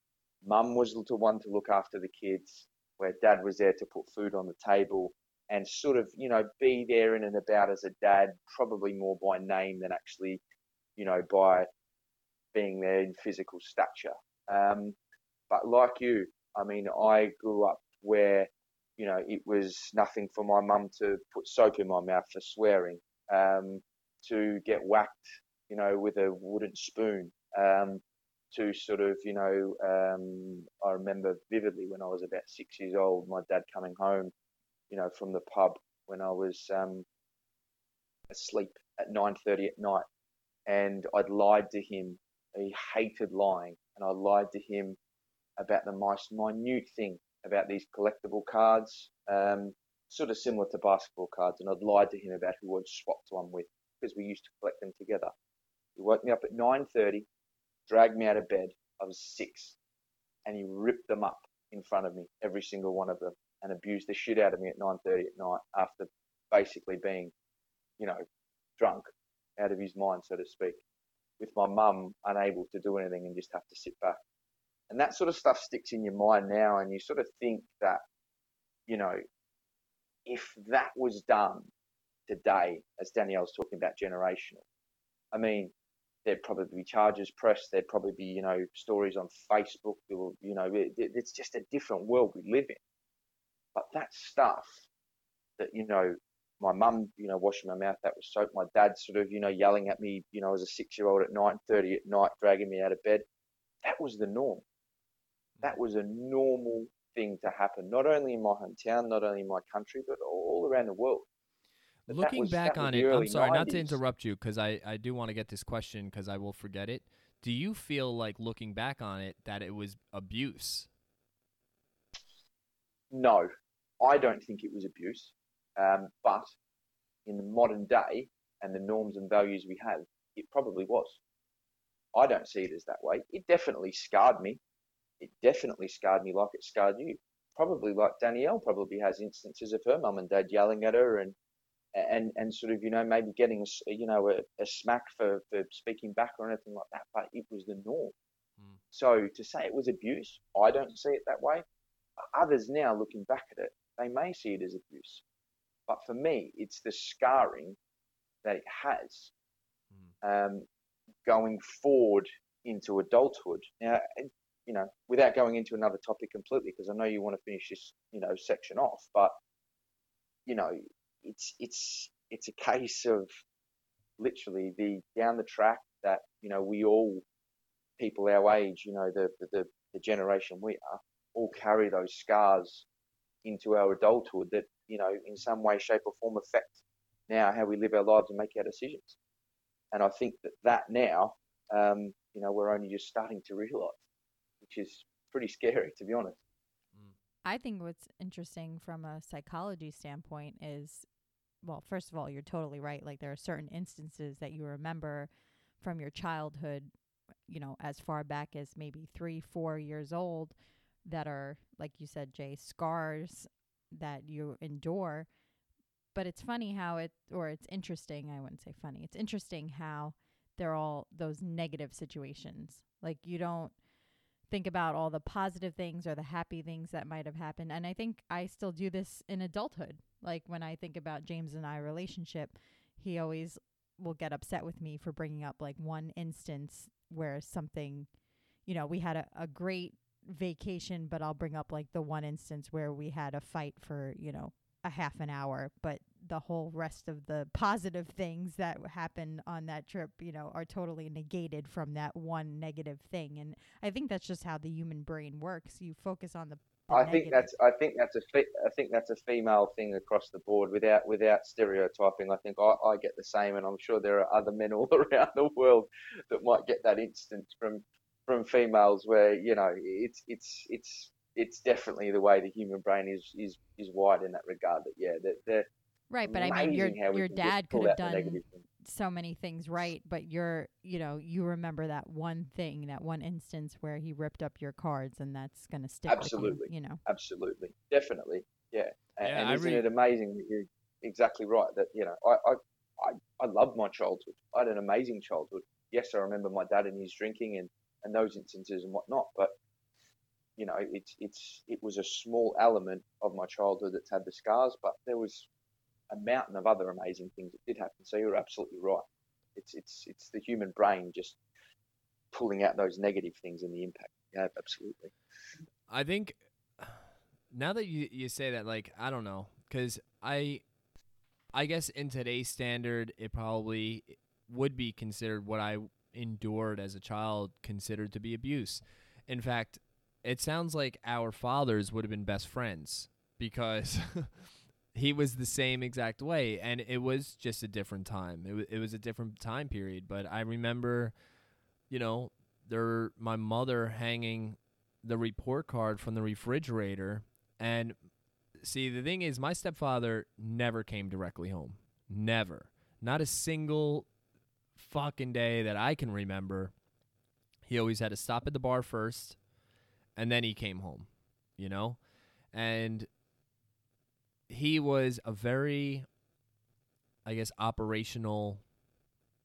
mum was the one to look after the kids, where dad was there to put food on the table and sort of, you know, be there in and about as a dad, probably more by name than actually, you know, by being there in physical stature. Um, but like you, I mean, I grew up where, you know, it was nothing for my mum to put soap in my mouth for swearing, um, to get whacked, you know, with a wooden spoon, um, to sort of, you know, um, I remember vividly when I was about six years old, my dad coming home, you know, from the pub when I was um, asleep at 9:30 at night, and I'd lied to him. He hated lying, and I lied to him about the most minute thing about these collectible cards, um, sort of similar to basketball cards, and I'd lied to him about who I'd swapped one with because we used to collect them together. He woke me up at 9:30, dragged me out of bed. I was six, and he ripped them up in front of me, every single one of them, and abused the shit out of me at 9:30 at night after basically being, you know, drunk out of his mind, so to speak, with my mum unable to do anything and just have to sit back. And that sort of stuff sticks in your mind now, and you sort of think that, you know, if that was done today, as Danielle's talking about generational, I mean, there'd probably be charges pressed, there'd probably be, you know, stories on Facebook, you know, it- it's just a different world we live in. But that stuff that, you know, my mum, you know, washing my mouth out with soap, my dad sort of, you know, yelling at me, you know, as a six year old at nine thirty at night, dragging me out of bed. That was the norm. That was a normal thing to happen, not only in my hometown, not only in my country, but all around the world. But Looking was- back on it, I'm sorry not to interrupt you because I, I do want to get this question because I will forget it. Do you feel like looking back on it that it was abuse? No, I don't think it was abuse. Um, but in the modern day and the norms and values we have, it probably was. I don't see it as that way. It definitely scarred me. It definitely scarred me like it scarred you. Probably like Danielle probably has instances of her mum and dad yelling at her and and and sort of you know maybe getting a you know a, a smack for for speaking back or anything like that. But it was the norm. Mm. So to say it was abuse, I don't see it that way. Others now looking back at it, they may see it as abuse. But for me, it's the scarring that it has um, going forward into adulthood. Now, you know, without going into another topic completely, because I know you want to finish this, you know, section off, but you know, it's it's it's a case of literally the down the track that you know we all people our age, you know, the the, the generation we are, all carry those scars into our adulthood that you know in some way, shape, or form affect now how we live our lives and make our decisions. And I think that that now, um, you know, we're only just starting to realise, which is pretty scary to be honest. I think what's interesting from a psychology standpoint is well, first of all, you're totally right. Like there are certain instances that you remember from your childhood, you know, as far back as maybe 3, 4 years old that are like you said, Jay, scars that you endure. But it's funny how it, or it's interesting. I wouldn't say funny. It's interesting how they're all those negative situations. Like you don't think about all the positive things or the happy things that might have happened. And I think I still do this in adulthood. Like when I think about James and I relationship, he always will get upset with me for bringing up like one instance where something, you know, we had a, a great vacation, but I'll bring up like the one instance where we had a fight for, you know, a half an hour, but the whole rest of the positive things that happened on that trip, you know, are totally negated from that one negative thing. And I think that's just how the human brain works. You focus on the. the I think that's I think that's a fe- I think that's a female thing across the board without without stereotyping. I think I, I get the same, and I'm sure there are other men all around the world that might get that instance from from females where you know it's it's it's it's definitely the way the human brain is is is wired in that regard. That yeah, that they're right. But I mean, your amazing how we your dad could have done so many things right, but you're, you know, you remember that one thing, that one instance where he ripped up your cards, and that's gonna stick. Absolutely. With you, you know. Absolutely, definitely, yeah. And, Yeah, and isn't re- it amazing that you're exactly right? That you know, I, I I I loved my childhood. I had an amazing childhood. Yes, I remember my dad and his drinking and and those instances and whatnot, but you know, it's it's it was a small element of my childhood that's had the scars, but there was a mountain of other amazing things that did happen. So you're absolutely right. It's it's it's the human brain just pulling out those negative things and the impact. Yeah, absolutely. I think now that you you say that, like I don't know, because I, I guess in today's standard, it probably would be considered what I endured as a child considered to be abuse. In fact, it sounds like our fathers would have been best friends because he was the same exact way, and it was just a different time. It was it was a different time period, but I remember, you know, there my mother hanging the report card from the refrigerator and see the thing is my stepfather never came directly home never not a single fucking day that i can remember he always had to stop at the bar first and then he came home you know and he was a very i guess operational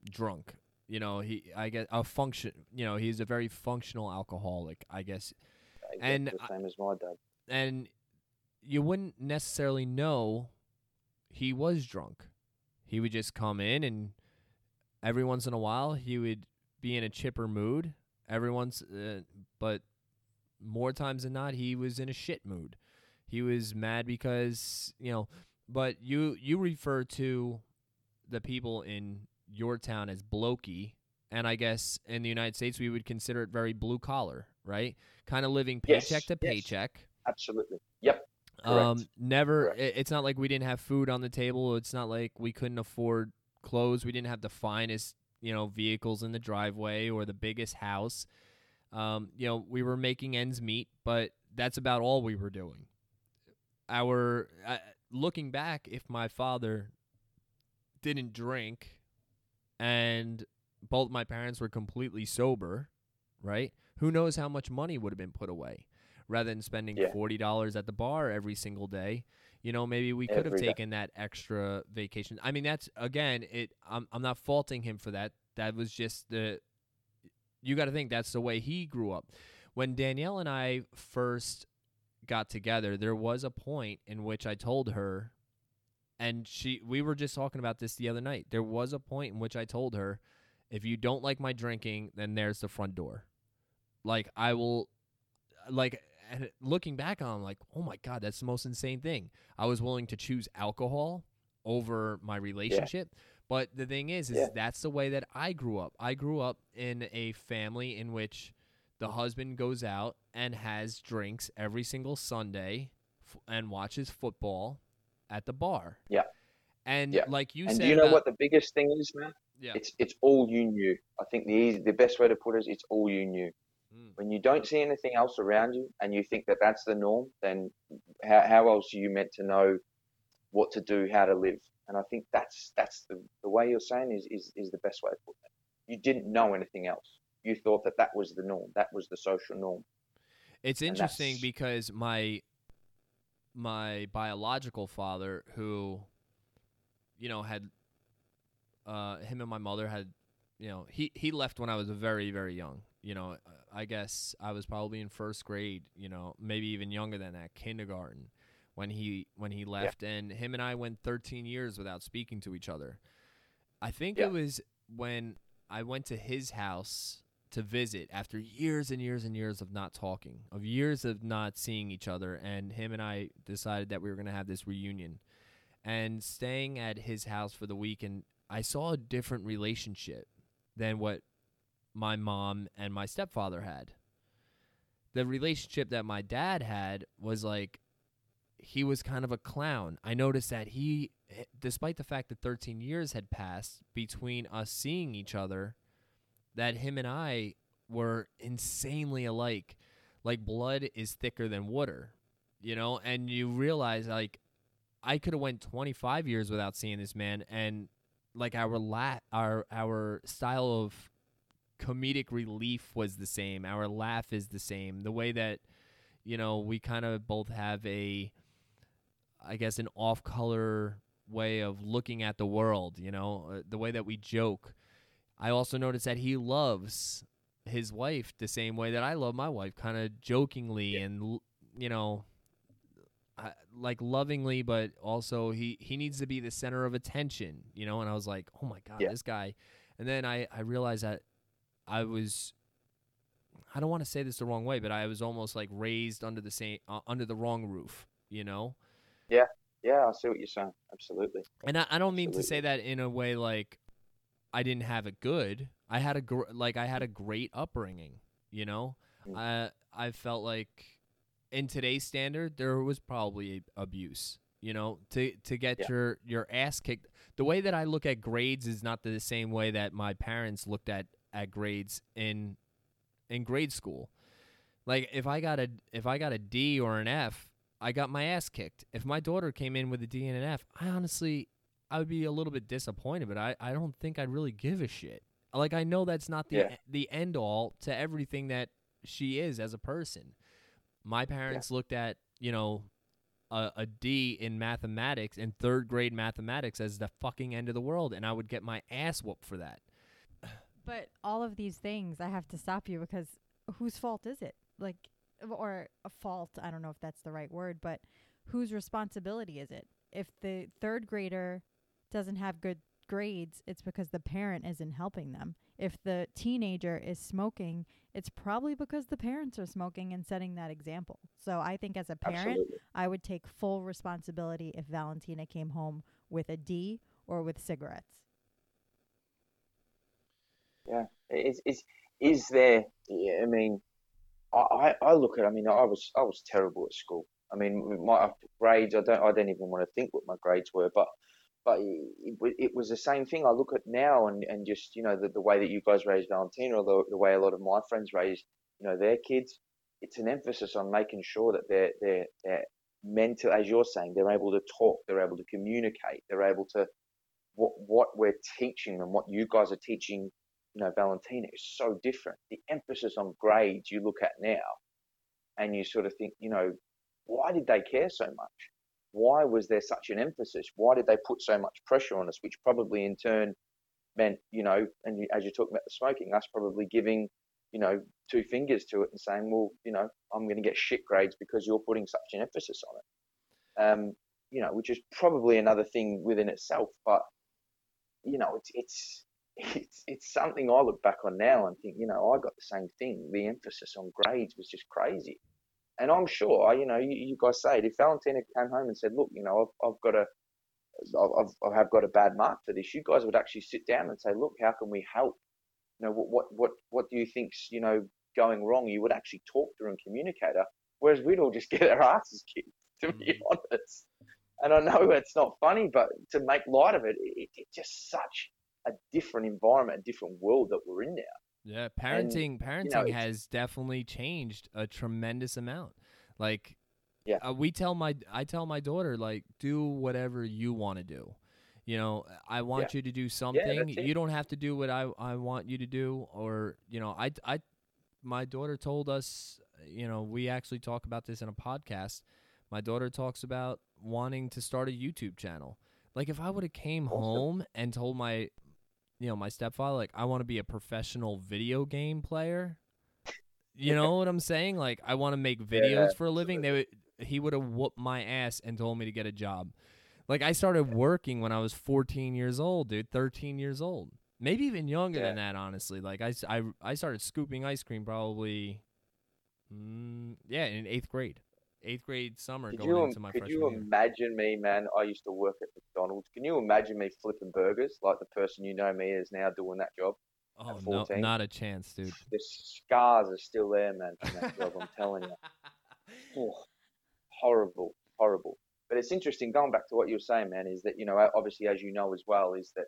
drunk you know he i guess a function you know he's a very functional alcoholic i guess And the same as my dad. and you wouldn't necessarily know he was drunk. He would just come in and every once in a while he would be in a chipper mood. Every once uh, but more times than not he was in a shit mood. He was mad because, you know, but you you refer to the people in your town as blokey and I guess in the United States we would consider it very blue collar, right? Kind of living Yes, paycheck to yes. paycheck. Absolutely. Yep. Um, never. Correct. i- It's not like we didn't have food on the table. It's not like we couldn't afford clothes. We didn't have the finest, you know, vehicles in the driveway or the biggest house. Um, you know, we were making ends meet, but that's about all we were doing. Our uh, looking back, if my father didn't drink, and both my parents were completely sober, right? Who knows how much money would have been put away rather than spending Yeah. forty dollars at the bar every single day. You know, maybe we could have taken that extra vacation. I mean, that's again, it. I'm I'm not faulting him for that. That was just the. You got to think that's the way he grew up. When Danielle and I first got together, there was a point in which I told her, and she we were just talking about this the other night. There was a point in which I told her, if you don't like my drinking, then there's the front door. Like I will, like and looking back on, I'm like, oh my god, that's the most insane thing. I was willing to choose alcohol over my relationship. But the thing is, is Yeah. that's the way that I grew up. I grew up in a family in which the husband goes out and has drinks every single Sunday f- and watches football at the bar. Yeah. And Yeah. like you and said, do you know about- what the biggest thing is, man? Yeah. It's it's all you knew. I think the easy, the best way to put it is it's all you knew. Mm. When you don't see anything else around you and you think that that's the norm, then how, how else are you meant to know what to do, how to live? And I think that's that's the, the way you're saying is, is is the best way to put it. You didn't know anything else. You thought that that was the norm. That was the social norm. It's interesting because my my biological father who you know had uh him and my mother had you know he he left when I was very very young you know I guess I was probably in first grade you know maybe even younger than that kindergarten when he when he left and him and I went 13 years without speaking to each other I think Yeah. it was when I went to his house to visit after years and years and years of not talking, of years of not seeing each other, and him and I decided that we were going to have this reunion. And staying at his house for the week, and I saw a different relationship than what my mom and my stepfather had. The relationship that my dad had was like he was kind of a clown. I noticed that he, eh, despite the fact that 13 years had passed between us seeing each other, that him and I were insanely alike. Like blood is thicker than water, you know. And you realize like I could have went 25 years without seeing this man, and like our la- our our style of comedic relief was the same. Our laugh is the same. The way that you know we kind of both have a I guess an off-color way of looking at the world, you know, uh, the way that we joke. I also noticed that he loves his wife the same way that I love my wife, kind of jokingly and you know, like lovingly, but also he he needs to be the center of attention, you know. And I was like, oh my god, Yeah. this guy. And then I I realized that I was. I don't want to say this the wrong way, but I was almost like raised under the same uh, under the wrong roof, you know. Yeah, Yeah, I see what you're saying. Absolutely. And I, I don't mean to say that in a way like I didn't have it good. I had a gr- like I had a great upbringing, you know. Mm. I I felt like in today's standard there was probably abuse, you know, to to get Yeah. your your ass kicked. The way that I look at grades is not the same way that my parents looked at at grades in in grade school. Like if I got a if I got a D or an F, I got my ass kicked. If my daughter came in with a D and an F, I honestly I would be a little bit disappointed, but I, I don't think I'd really give a shit. Like I know that's not the Yeah. the end all to everything that she is as a person. My parents looked at, you know, a, a D in mathematics in third grade mathematics as the fucking end of the world, and I would get my ass whooped for that. But all of these things, I have to stop you because whose fault is it? Like, or a fault, I don't know if that's the right word, but whose responsibility is it? If the third grader doesn't have good grades, it's because the parent isn't helping them. If the teenager is smoking, it's probably because the parents are smoking and setting that example. So I think as a parent, Absolutely. I would take full responsibility if Valentina came home with a D or with cigarettes. Yeah. Is is is there? Yeah, I mean, I, I look at. I mean, I was I was terrible at school. I mean, my grades. I don't I don't even want to think what my grades were, but but it, it, it was the same thing. I look at now and, and just you know the, the way that you guys raised Valentina, or the, the way a lot of my friends raised you know their kids. It's an emphasis on making sure that they're they're they're mental, as you're saying, they're able to talk, they're able to communicate, they're able to what what we're teaching them, what you guys are teaching you know, Valentina is so different. The emphasis on grades you look at now, and you sort of think, you know, why did they care so much? Why was there such an emphasis? Why did they put so much pressure on us? Which probably in turn meant, you know, and you, as you're talking about the smoking, us probably giving, you know, two fingers to it and saying, well, you know, I'm going to get shit grades because you're putting such an emphasis on it. Um, you know, which is probably another thing within itself, but you know, it's it's it's it's something I look back on now and think, you know, I got the same thing. The emphasis on grades was just crazy, and I'm sure, you know, you, you guys say it. If Valentina came home and said, look, you know, I've, I've got a I've, I have got a bad mark for this. You guys would actually sit down and say, look, how can we help? You know, what what what, what do you think's you know going wrong? You would actually talk to her and communicate her, whereas we'd all just get our asses kicked, to be mm. honest. And I know it's not funny, but to make light of it, it it's just such a different environment, a different world that we're in now. Yeah, parenting parenting know, has definitely changed a tremendous amount. Like Yeah. uh, we tell my I tell my daughter like do whatever you want to do. You know, I want you to do something. it. you don't have to do what I I want you to do or, you know, I I my daughter told us, you know, we actually talk about this in a podcast. My daughter talks about wanting to start a YouTube channel. Like if I would have came Awesome. home and told my you know, my stepfather like I want to be a professional video game player. You know what I'm saying? Like I want to make videos for a living. They would, he would have whooped my ass and told me to get a job. Like I started working when I was 14 years old, dude, 13 years old. Maybe even younger than that, honestly. Like I, I i started scooping ice cream probably mm, yeah, in 8th grade. 8th grade summer Could going you, into my could freshman you year. imagine me, man? I used to work at McDonald's. Can you imagine me flipping burgers like the person you know me is now doing that job? Oh, no, not a chance, dude. The scars are still there, man, from that job. I'm telling you. Oh, horrible, horrible. But it's interesting, going back to what you were saying, man, is that, you know, obviously, as you know as well, is that,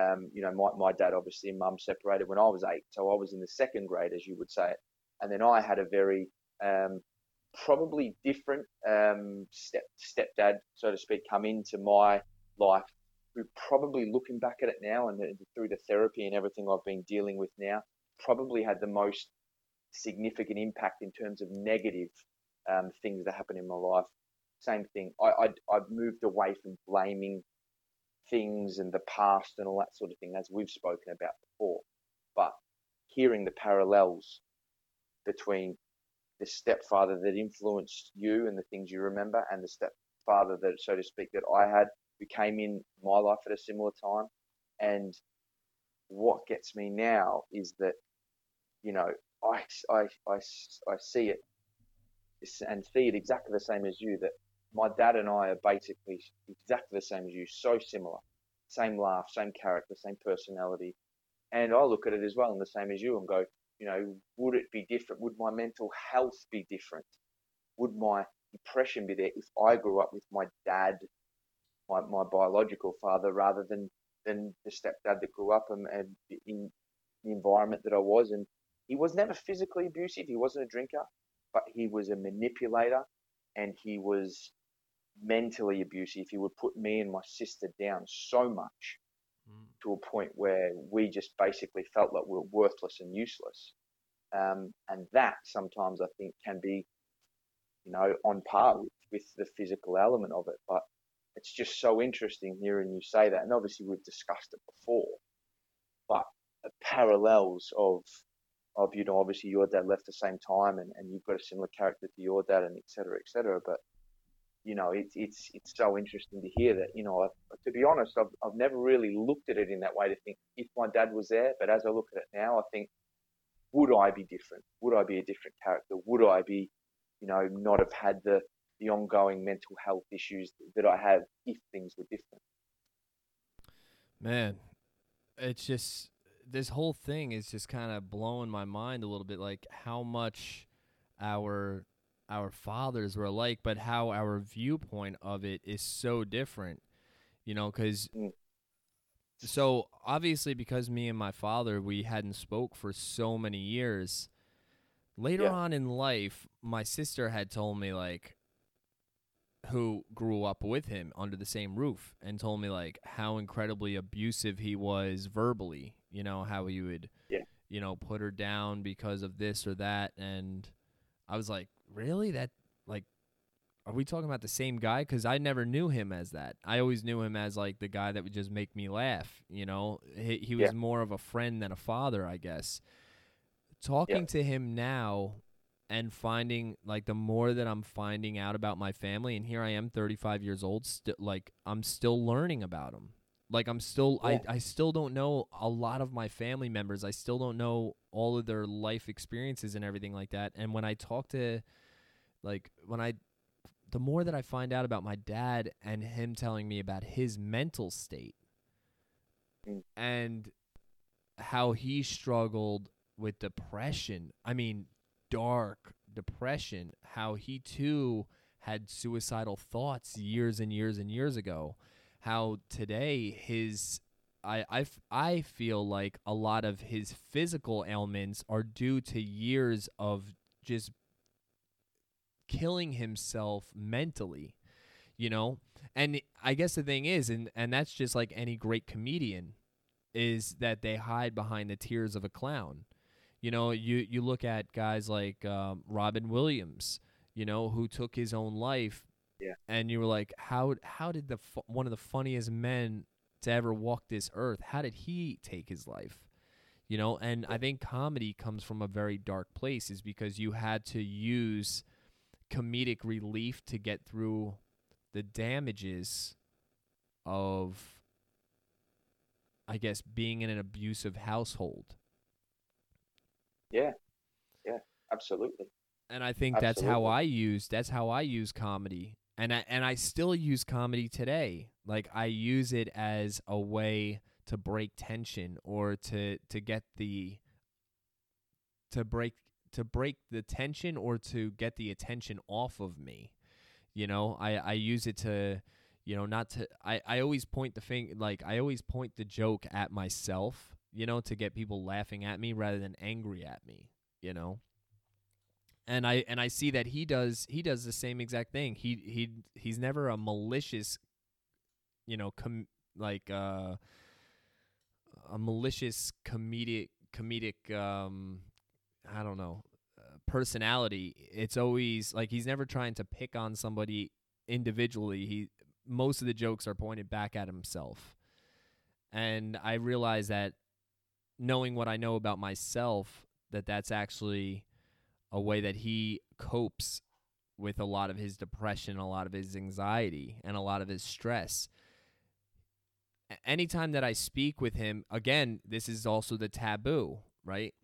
um, you know, my, my dad, obviously, and mum separated when I was eight. So I was in the second grade, as you would say it. And then I had a very, um, probably different um, step stepdad, so to speak, come into my life. Who probably looking back at it now and the, through the therapy and everything I've been dealing with now, probably had the most significant impact in terms of negative um, things that happen in my life. Same thing. I, I I've moved away from blaming things and the past and all that sort of thing, as we've spoken about before. But hearing the parallels between the stepfather that influenced you and the things you remember, and the stepfather that, so to speak, that I had who came in my life at a similar time, and what gets me now is that, you know, I, I, I, I see it and see it exactly the same as you that my dad and I are basically exactly the same as you, so similar. Same laugh, same character, same personality. And I look at it as well and the same as you and go, you know, would it be different? Would my mental health be different? Would my depression be there if I grew up with my dad, my, my biological father, rather than, than the stepdad that grew up and, and in the environment that I was? And he was never physically abusive. He wasn't a drinker, but he was a manipulator and he was mentally abusive. He would put me and my sister down so much. To a point where we just basically felt like we were worthless and useless. Um, and that sometimes I think can be, you know, on par with, with the physical element of it. But it's just so interesting hearing you say that. And obviously we've discussed it before, but the parallels of, of, you know, obviously your dad left the same time and, and you've got a similar character to your dad and et cetera, et cetera. But you know, it's it's it's so interesting to hear that. You know, I, to be honest, I've I've never really looked at it in that way to think if my dad was there. But as I look at it now, I think, would I be different? Would I be a different character? Would I be, you know, not have had the the ongoing mental health issues that I have if things were different? Man, it's just this whole thing is just kind of blowing my mind a little bit like how much our our fathers were like, but how our viewpoint of it is so different you know cuz Mm. so obviously because me and my father we hadn't spoke for so many years later Yeah. on in life my sister had told me like who grew up with him under the same roof and told me like how incredibly abusive he was verbally you know how he would Yeah. you know put her down because of this or that and i was like really? That like are we talking about the same guy? Because i never knew him as that. I always knew him as like the guy that would just make me laugh you know? He, he was Yeah. more of a friend than a father i guess. Talking to him now and finding like the more that I'm finding out about my family and here I am 35 years old still like I'm still learning about them like I'm still Yeah. I I still don't know a lot of my family members. I still don't know all of their life experiences and everything like that. And when I talk to like when I the more that I find out about my dad and him telling me about his mental state Mm. and how he struggled with depression. I mean, dark depression, how he too had suicidal thoughts years and years and years ago. How today his I, I, I feel like a lot of his physical ailments are due to years of just killing himself mentally, you know? And I guess the thing is, and, and that's just like any great comedian, is that they hide behind the tears of a clown. You know, you, you look at guys like um, Robin Williams, you know, who took his own life Yeah. And you were like, how how did the fu- one of the funniest men to ever walk this earth, how did he take his life? You know, and I think comedy comes from a very dark place is because you had to use comedic relief to get through the damages of I guess being in an abusive household. Yeah, yeah, absolutely. And I think that's how I use that's how I use comedy. And I and I still use comedy today. Like I use it as a way to break tension or to to get the to break to break the tension or to get the attention off of me. You know, I I use it to you know not to I I always point the thing like I always point the joke at myself, you know, to get people laughing at me rather than angry at me, you know and I and I see that he does he does the same exact thing. He he he's never a malicious, you know, com like uh, a malicious comedic comedic um I don't know uh, personality. It's always like he's never trying to pick on somebody individually. He most of the jokes are pointed back at himself, and I realize that knowing what I know about myself, that that's actually a way that he copes with a lot of his depression, a lot of his anxiety, and a lot of his stress. Anytime that I speak with him, again, this is also the taboo, right?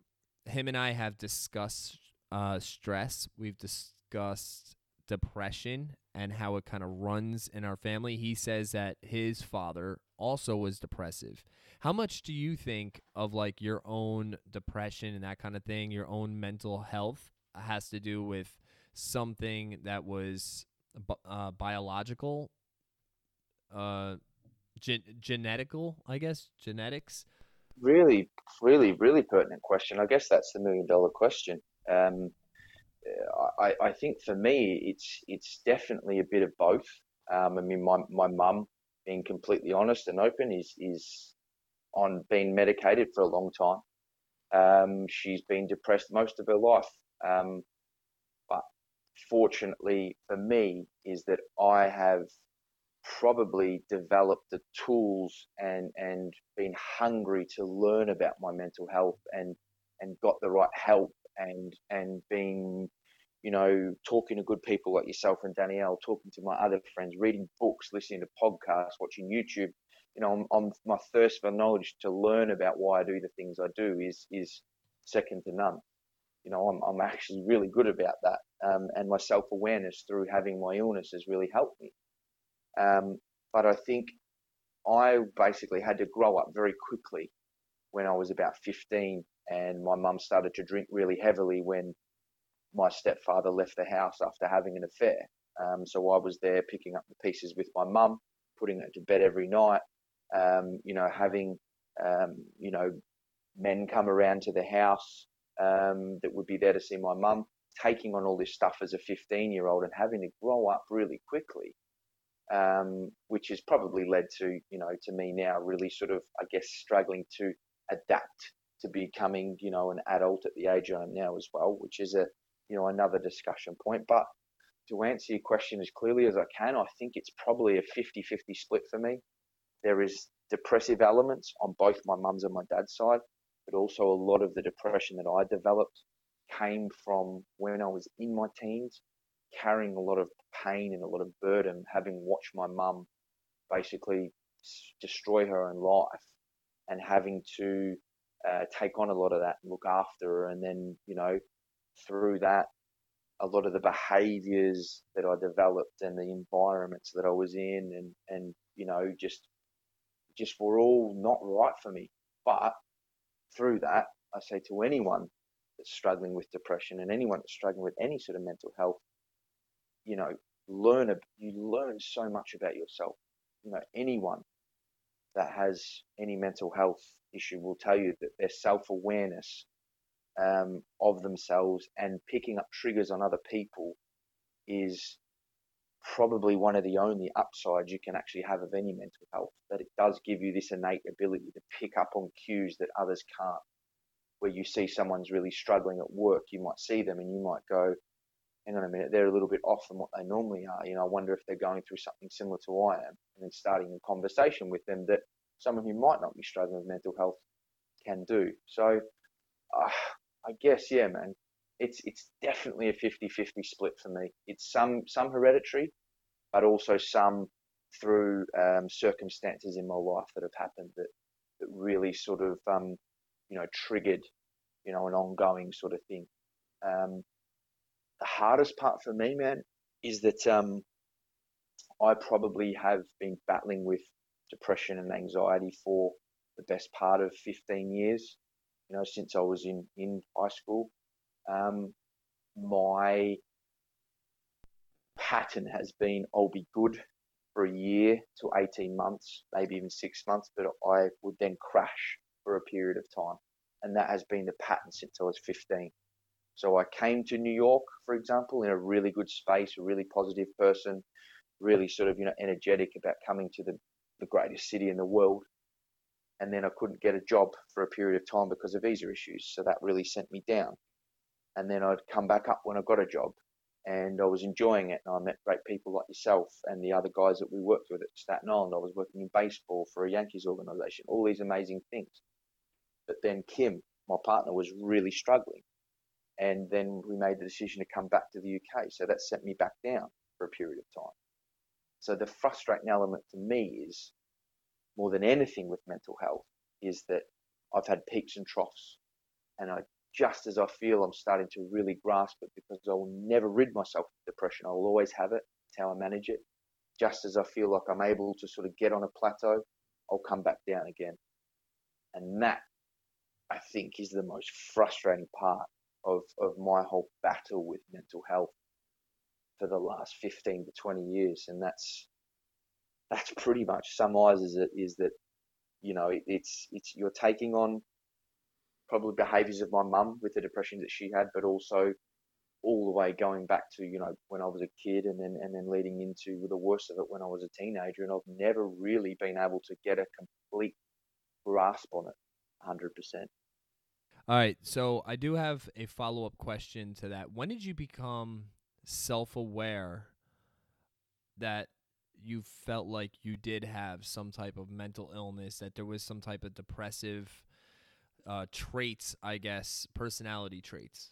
Him and I have discussed uh, stress. We've discussed depression and how it kind of runs in our family. He says that his father also was depressive. How much do you think of like your own depression and that kind of thing, your own mental health has to do with something that was uh, biological, uh, gen- genetical, I guess, genetics? Really, really, really pertinent question. I guess that's the million dollar question. Um, I, I think for me, it's it's definitely a bit of both. Um, I mean, my my mum, being completely honest and open, is is on being medicated for a long time. Um, she's been depressed most of her life. Um, but fortunately for me, is that I have probably developed the tools and and been hungry to learn about my mental health and and got the right help and and being you know talking to good people like yourself and Danielle talking to my other friends reading books listening to podcasts watching YouTube. You know I'm, I'm my thirst for knowledge to learn about why I do the things I do is is second to none. You know I'm, I'm actually really good about that. Um, and my self-awareness through having my illness has really helped me um, but I think I basically had to grow up very quickly when I was about 15, and my mum started to drink really heavily when my stepfather left the house after having an affair. Um, so I was there picking up the pieces with my mum, putting her to bed every night, um, you know, having, um, you know, men come around to the house um, that would be there to see my mum, taking on all this stuff as a 15 year old and having to grow up really quickly um, which has probably led to, you know, to me now really sort of, I guess, struggling to adapt to becoming, you know, an adult at the age I am now as well, which is a, you know, another discussion point. But to answer your question as clearly as I can, I think it's probably a 50 50 split for me. There is depressive elements on both my mum's and my dad's side, but also a lot of the depression that I developed came from when I was in my teens carrying a lot of pain and a lot of burden, having watched my mum basically destroy her own life and having to uh, take on a lot of that and look after her. And then, you know, through that, a lot of the behaviors that I developed and the environments that I was in and, and, you know, just, just were all not right for me. But through that, I say to anyone that's struggling with depression and anyone that's struggling with any sort of mental health, you know, learn you learn so much about yourself. You know, anyone that has any mental health issue will tell you that their self awareness um, of themselves and picking up triggers on other people is probably one of the only upsides you can actually have of any mental health. That it does give you this innate ability to pick up on cues that others can't. Where you see someone's really struggling at work, you might see them and you might go, hang on a minute, they're a little bit off from what they normally are. You know, I wonder if they're going through something similar to I am, and then starting a conversation with them that someone who might not be struggling with mental health can do. So, uh, I guess, yeah, man, it's it's definitely a 50-50 split for me. It's some some hereditary, but also some through um, circumstances in my life that have happened that that really sort of um, you know triggered you know an ongoing sort of thing. Um, the hardest part for me, man, is that um, I probably have been battling with depression and anxiety for the best part of 15 years. You know, since I was in in high school, um, my pattern has been I'll be good for a year to 18 months, maybe even six months, but I would then crash for a period of time. And that has been the pattern since I was 15. So I came to New York, for example, in a really good space, a really positive person, really sort of, you know, energetic about coming to the, the greatest city in the world. And then I couldn't get a job for a period of time because of visa issues. So that really sent me down. And then I'd come back up when I got a job and I was enjoying it. And I met great people like yourself and the other guys that we worked with at Staten Island. I was working in baseball for a Yankees organization, all these amazing things. But then Kim, my partner, was really struggling. And then we made the decision to come back to the UK. So that sent me back down for a period of time. So the frustrating element for me is more than anything with mental health is that I've had peaks and troughs. And I just as I feel I'm starting to really grasp it because I will never rid myself of depression. I will always have it. It's how I manage it. Just as I feel like I'm able to sort of get on a plateau, I'll come back down again. And that, I think, is the most frustrating part of, of my whole battle with mental health for the last 15 to 20 years. And that's, that's pretty much summarizes it is that, you know, it, it's, it's, you're taking on probably behaviors of my mum with the depression that she had, but also all the way going back to you know when I was a kid, and then and then leading into the worst of it when I was a teenager, and I've never really been able to get a complete grasp on it, hundred percent. All right, so I do have a follow up question to that. When did you become self aware that you felt like you did have some type of mental illness, that there was some type of depressive uh, traits, I guess, personality traits?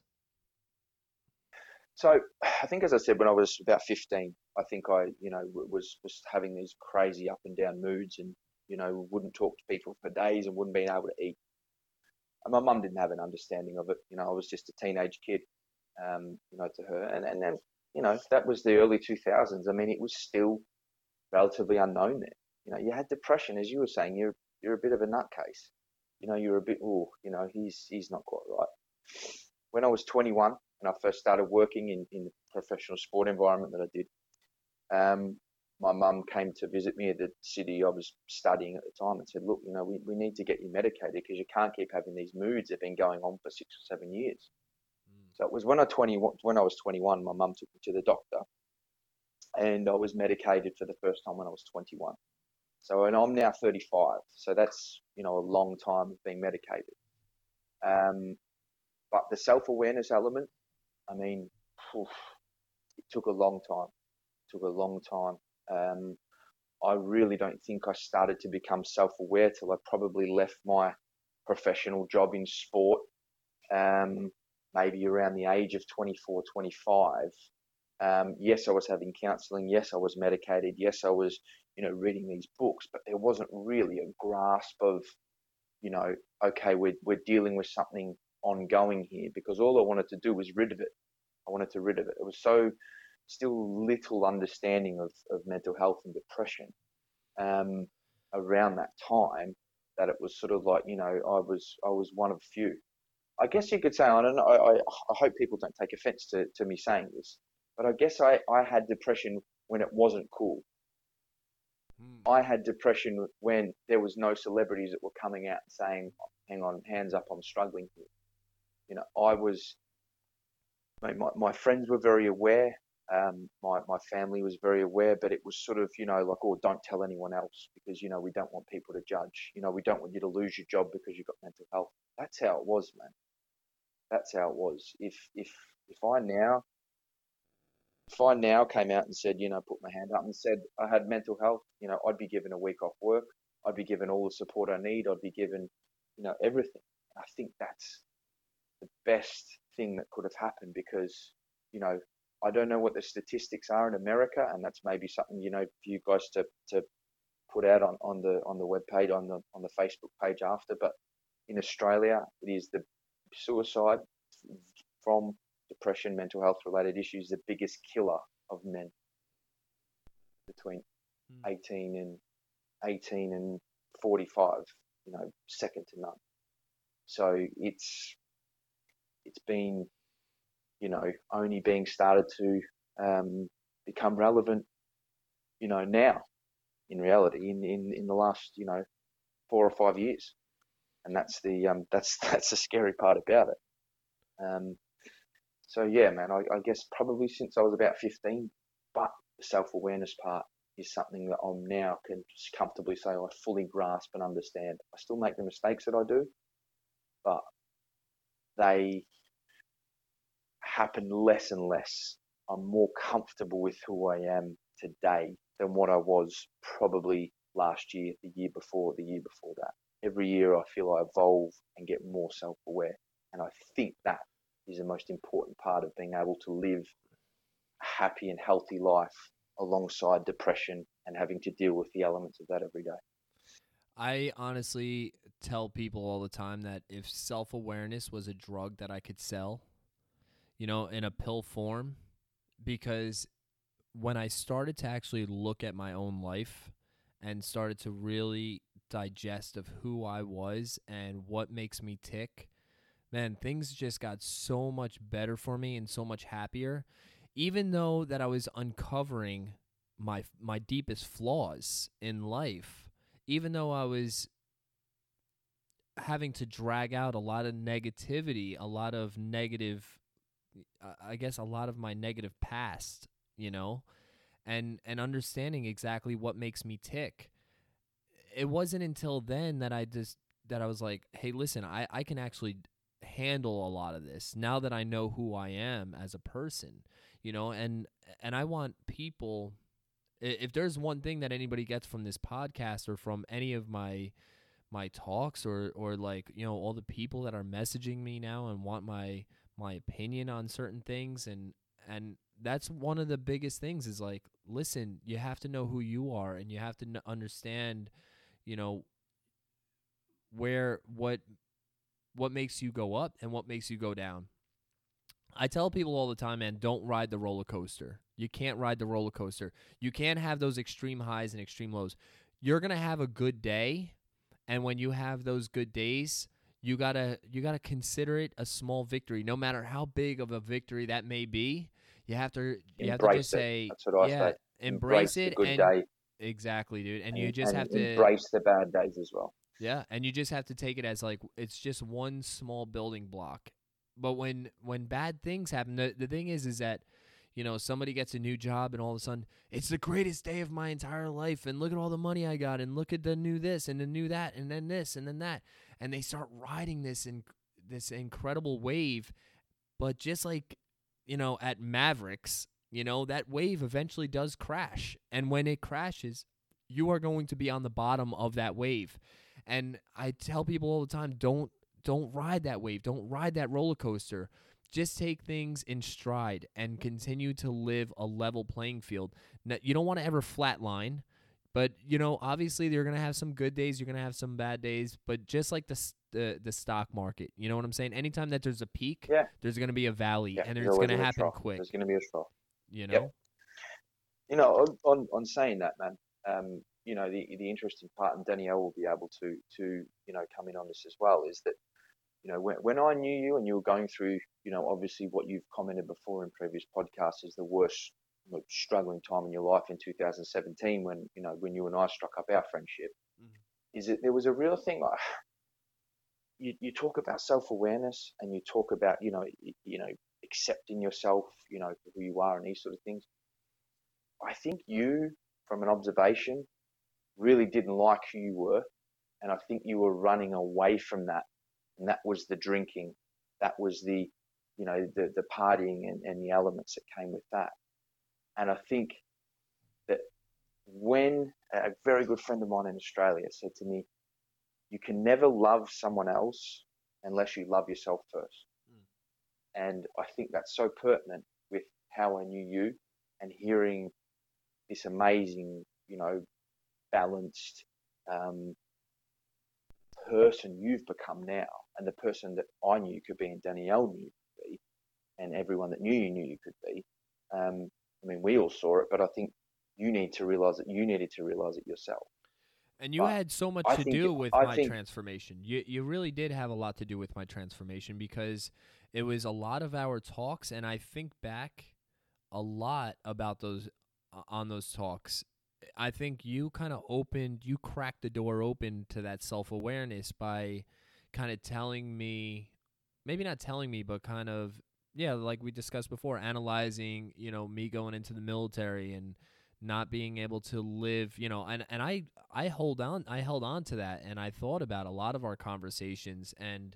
So I think, as I said, when I was about 15, I think I, you know, was was having these crazy up and down moods, and you know, wouldn't talk to people for days and wouldn't be able to eat. My mum didn't have an understanding of it. You know, I was just a teenage kid, um, you know, to her, and and then you know that was the early 2000s. I mean, it was still relatively unknown then. You know, you had depression, as you were saying. You're you're a bit of a nutcase you know, you're a bit, oh, you know, he's he's not quite right. When I was 21 and I first started working in in the professional sport environment that I did, um, my mum came to visit me at the city I was studying at the time and said, look, you know, we, we need to get you medicated because you can't keep having these moods that have been going on for six or seven years. Mm. So it was when I 20 when I was 21, my mum took me to the doctor, and I was medicated for the first time when I was 21. So, and I'm now 35. So that's, you know, a long time of being medicated. Um, but the self awareness element, I mean, oof, it took a long time. It took a long time. Um, I really don't think I started to become self aware till I probably left my professional job in sport, um, maybe around the age of 24, 25. Um, yes, I was having counseling. Yes, I was medicated. Yes, I was, you know, reading these books, but there wasn't really a grasp of, you know, okay, we're, we're dealing with something ongoing here because all I wanted to do was rid of it. I wanted to rid of it. It was so still little understanding of, of mental health and depression um, around that time that it was sort of like, you know, I was I was one of few. I guess you could say, I don't know, I, I, hope people don't take offense to, to me saying this, but I guess I, I had depression when it wasn't cool. Mm. I had depression when there was no celebrities that were coming out and saying, "Hang on, hands up, I'm struggling here." You know, I was. My, my friends were very aware. Um, my my family was very aware, but it was sort of you know like, oh, don't tell anyone else because you know we don't want people to judge. You know, we don't want you to lose your job because you've got mental health. That's how it was, man. That's how it was. If if if I now if I now came out and said, you know, put my hand up and said I had mental health, you know, I'd be given a week off work. I'd be given all the support I need. I'd be given, you know, everything. I think that's the best thing that could have happened because, you know, I don't know what the statistics are in America, and that's maybe something you know for you guys to, to put out on, on the on the web page on the on the Facebook page after. But in Australia, it is the suicide from depression, mental health related issues, the biggest killer of men between mm. 18 and 18 and 45, you know, second to none. So it's it's been, you know, only being started to um, become relevant, you know, now in reality in, in, in the last, you know, four or five years. And that's the um, that's that's the scary part about it. Um, so yeah, man, I, I guess probably since I was about 15, but the self awareness part is something that I'm now can comfortably say I fully grasp and understand. I still make the mistakes that I do, but they happen less and less. I'm more comfortable with who I am today than what I was probably last year, the year before, the year before that. Every year I feel I evolve and get more self aware. And I think that is the most important part of being able to live a happy and healthy life alongside depression and having to deal with the elements of that every day. I honestly tell people all the time that if self awareness was a drug that I could sell, you know, in a pill form, because when I started to actually look at my own life and started to really digest of who I was and what makes me tick, man, things just got so much better for me and so much happier. Even though that I was uncovering my my deepest flaws in life, even though I was having to drag out a lot of negativity, a lot of negative I guess a lot of my negative past, you know, and and understanding exactly what makes me tick. It wasn't until then that I just that I was like, "Hey, listen, I I can actually handle a lot of this now that I know who I am as a person, you know, and and I want people if there's one thing that anybody gets from this podcast or from any of my my talks or or like, you know, all the people that are messaging me now and want my my opinion on certain things and and that's one of the biggest things is like listen, you have to know who you are and you have to n- understand, you know, where what what makes you go up and what makes you go down. I tell people all the time, man, don't ride the roller coaster. You can't ride the roller coaster. You can't have those extreme highs and extreme lows. You're going to have a good day, and when you have those good days, you got to you got to consider it a small victory no matter how big of a victory that may be. You have to you embrace have to just it. say That's what I yeah, say. embrace, Embrace it the good and day exactly, dude. And, and, you just and have to embrace the bad days as well. Yeah, and you just have to take it as like it's just one small building block. But when when bad things happen, the, the thing is is that you know somebody gets a new job and all of a sudden it's the greatest day of my entire life and look at all the money I got and look at the new this and the new that and then this and then that and they start riding this in this incredible wave. But just like you know at Mavericks, you know that wave eventually does crash, and when it crashes, you are going to be on the bottom of that wave. And I tell people all the time, don't don't ride that wave. Don't ride that roller coaster. Just take things in stride and continue to live a level playing field. Now, you don't want to ever flatline, but you know, obviously you're gonna have some good days. You're gonna have some bad days. But just like the the the stock market, you know what I'm saying? Anytime that there's a peak, Yeah. there's gonna be a valley, Yeah, and it's gonna happen trough. quick. There's going to be a trough. You know. Yep. You know, on, on, saying that, man, um, you know, the the interesting part, and Danielle will be able to to you know come in on this as well, is that you know when when I knew you and you were going through, you know, obviously what you've commented before in previous podcasts is the worst struggling time in your life in 2017 when you know when you and I struck up our friendship. Mhm. Is that there was a real thing like you, you talk about self awareness and you talk about you know you know accepting yourself, you know who you are and these sort of things. I think you, from an observation, really didn't like who you were, and I think you were running away from that, and that was the drinking, that was the you know the the partying and, and the elements that came with that. And I think that when a very good friend of mine in Australia said to me, you can never love someone else unless you love yourself first. Mm. And I think that's so pertinent with how I knew you and hearing this amazing, you know, balanced um, person you've become now and the person that I knew you could be and Danielle knew you could be and everyone that knew you knew you could be. Um, I mean, we all saw it, but I think you need to realize that you needed to realize it yourself. And you But had so much I to do it- with I my think- transformation. You you really did have a lot to do with my transformation because it was a lot of our talks, and I think back a lot about those on those talks. I think you kind of opened, you cracked the door open to that self awareness by kind of telling me, maybe not telling me, but kind of yeah, like we discussed before, analyzing, you know, me going into the military and not being able to live, you know, and and I I hold on I held on to that and I thought about a lot of our conversations and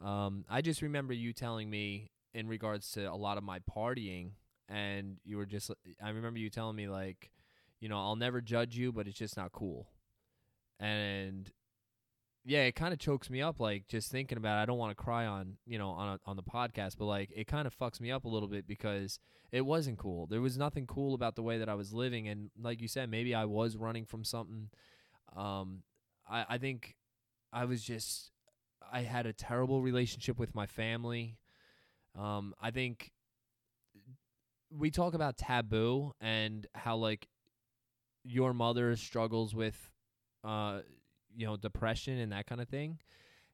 um I just remember you telling me in regards to a lot of my partying and you were just I remember you telling me like, you know, I'll never judge you, but it's just not cool. And yeah, it kind of chokes me up like just thinking about it. I don't want to cry on, you know, on a, on the podcast, but like it kind of fucks me up a little bit because it wasn't cool. There was nothing cool about the way that I was living and like you said, maybe I was running from something. Um I I think I was just I had a terrible relationship with my family. Um I think we talk about taboo and how like your mother struggles with uh you know depression and that kind of thing.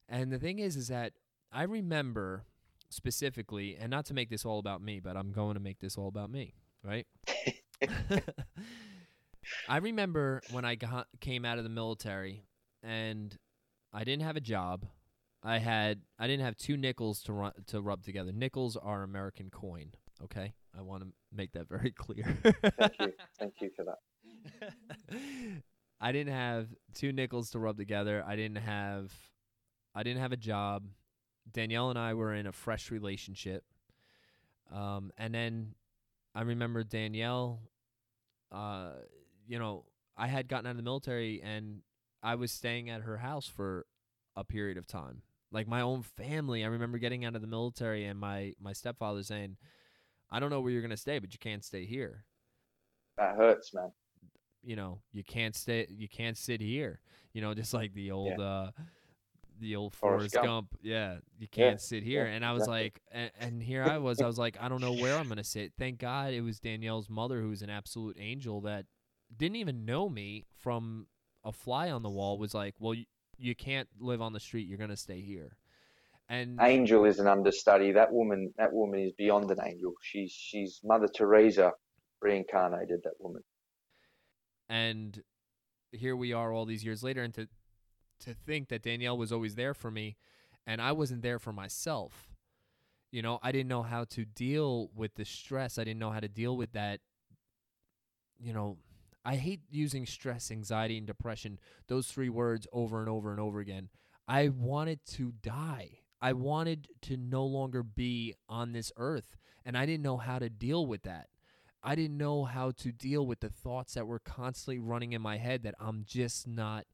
And the thing is is that i remember specifically and not to make this all about me but i'm going to make this all about me right? I remember when i got came out of the military and i didn't have a job. I had i didn't have two nickels to run to rub together. Nickels are american coin okay? I want to make that very clear. Thank you. Thank you for that. I didn't have two nickels to rub together. I didn't have I didn't have a job. Danielle and I were in a fresh relationship. Um and then I remember Danielle uh you know, I had gotten out of the military and I was staying at her house for a period of time. Like my own family, I remember getting out of the military and my my stepfather saying, "I don't know where you're going to stay, but you can't stay here." That hurts, man. You know you can't stay you can't sit here you know just like the old uh the old Forrest Forrest Gump. Gump. Yeah, you can't sit here. yeah, and I was exactly. like, and, and here I was. I was like, I don't know where I'm gonna sit. Thank God it was Danielle's mother, who was an absolute angel that didn't even know me from a fly on the wall. Was like, well, you, you can't live on the street. You're gonna stay here. And Angel is an understudy. That woman, that woman is beyond an angel. She's she's Mother Teresa reincarnated. That woman. And here we are all these years later and to to think that Danielle was always there for me and I wasn't there for myself. You know, I didn't know how to deal with the stress. I didn't know how to deal with that you know, I hate using stress, anxiety and depression, those three words over and over and over again. I wanted to die. I wanted to no longer be on this earth and I didn't know how to deal with that. I didn't know how to deal with the thoughts that were constantly running in my head that I'm just not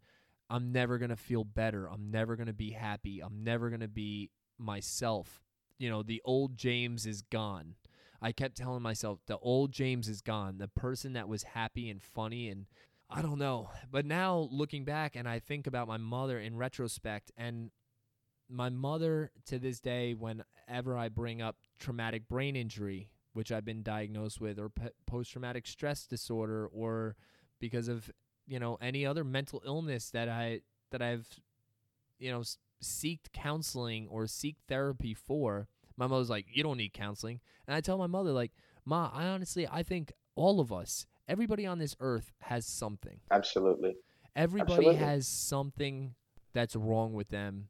I'm never going to feel better. I'm never going to be happy. I'm never going to be myself. You know, the old James is gone. I kept telling myself the old James is gone. The person that was happy and funny and I don't know. But now looking back and I think about my mother in retrospect and my mother to this day whenever I bring up traumatic brain injury which I've been diagnosed with, or p- post traumatic stress disorder, or because of you know any other mental illness that I that I've you know s- seeked counseling or seek therapy for. My mother's like, you don't need counseling, and I tell my mother like, Ma, I honestly I think all of us, everybody on this earth has something. Absolutely. Everybody Absolutely. has something that's wrong with them,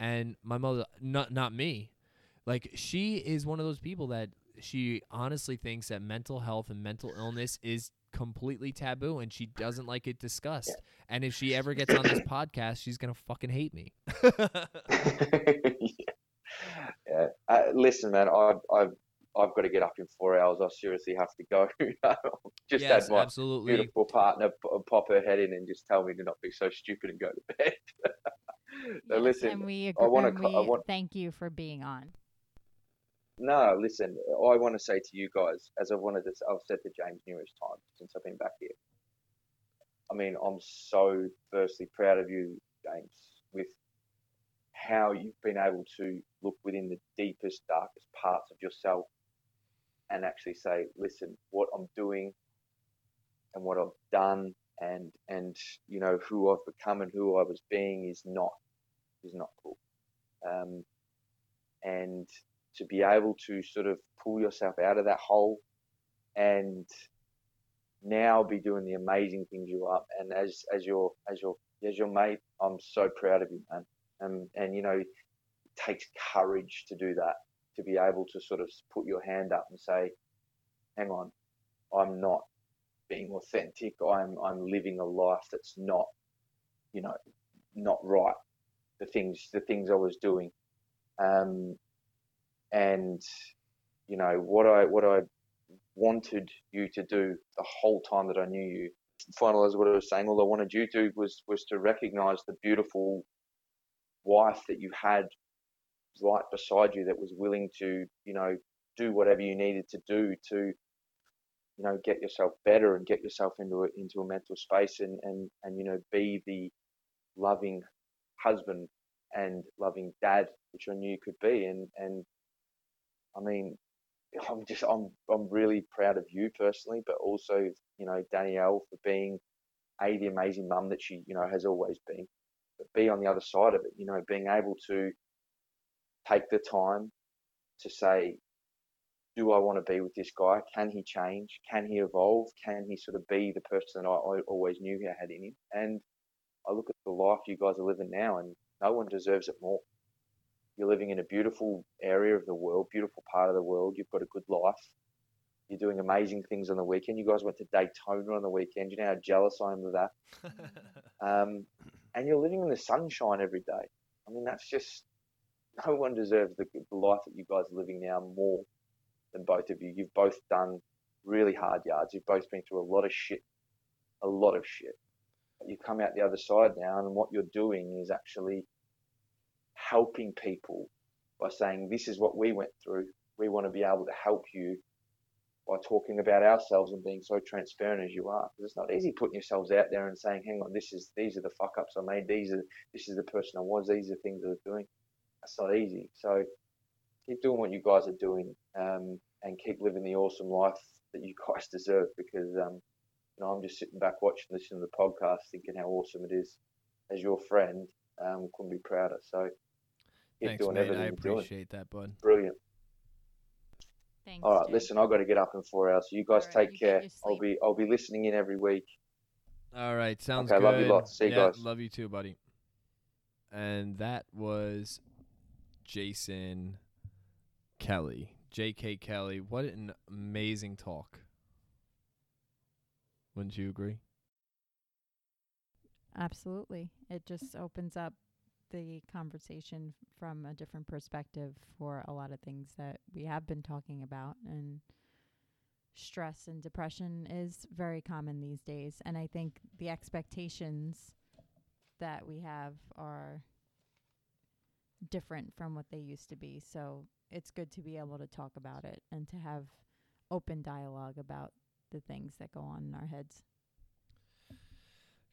and my mother, not not me. Like she is one of those people that she honestly thinks that mental health and mental illness is completely taboo, and she doesn't like it discussed. And if she ever gets on this podcast, she's gonna fucking hate me. yeah. Uh, listen, man, I've, I've I've got to get up in four hours. I seriously have to go. just yes, had my absolutely. beautiful partner p- pop her head in and just tell me to not be so stupid and go to bed. so Yes, listen, and we, I agree, wanna and I want- thank you for being on. No, listen. I want to say to you guys, as I've wanted to, I've said to James numerous times since I've been back here. I mean, I'm so firstly proud of you, James, with how you've been able to look within the deepest, darkest parts of yourself and actually say, listen, what I'm doing and what I've done and and you know who I've become and who I was being is not is not cool. Um, and to be able to sort of pull yourself out of that hole and now be doing the amazing things you are. And as as your as your as your mate I'm so proud of you man. And and you know it takes courage to do that to be able to sort of put your hand up and say hang on I'm not being authentic. I'm I'm living a life that's not you know not right. The things the things I was doing. Um and you know what I what I wanted you to do the whole time that I knew you. Finalize what I was saying. All I wanted you to was was to recognise the beautiful wife that you had right beside you that was willing to you know do whatever you needed to do to you know get yourself better and get yourself into a, into a mental space and and and you know be the loving husband and loving dad which I knew you could be and and I mean I'm just I'm I'm really proud of you personally, but also you know Danielle for being a the amazing mum that she you know has always been, but be on the other side of it, you know, being able to take the time to say, do I want to be with this guy? Can he change? Can he evolve? Can he sort of be the person I, I always knew he had in him? And I look at the life you guys are living now, and no one deserves it more. You're living in a beautiful area of the world, beautiful part of the world. You've got a good life. You're doing amazing things on the weekend. You guys went to Daytona on the weekend. You know how jealous I am of that. Um, and you're living in the sunshine every day. I mean, that's just no one deserves the, the life that you guys are living now more than both of you. You've both done really hard yards. You've both been through a lot of shit, a lot of shit. But you come out the other side now, and what you're doing is actually helping people by saying, This is what we went through. We want to be able to help you by talking about ourselves and being so transparent as you are. Because it's not easy putting yourselves out there and saying, Hang on, this is these are the fuck ups I made, these are this is the person I was, these are the things I was doing. That's not easy. So keep doing what you guys are doing, um, and keep living the awesome life that you guys deserve because um, you know, I'm just sitting back watching, listening to the podcast, thinking how awesome it is. As your friend, um, couldn't be prouder. So keep Thanks, doing mate. everything I you're doing. appreciate that, bud. Brilliant. Thanks. All right, Jay. listen, I've got to get up in four hours. So you guys All right, take you care. I'll be I'll be listening in every week. All right, sounds Okay, good. love you lots. See you yeah, guys. Love you too, buddy. And that was Jason Kelly, J.K. Kelly. What an amazing talk. Wouldn't you agree? Absolutely. It just opens up the conversation from a different perspective for a lot of things that we have been talking about. And stress and depression is very common these days. And I think the expectations that we have are different from what they used to be. So it's good to be able to talk about it and to have open dialogue about the things that go on in our heads.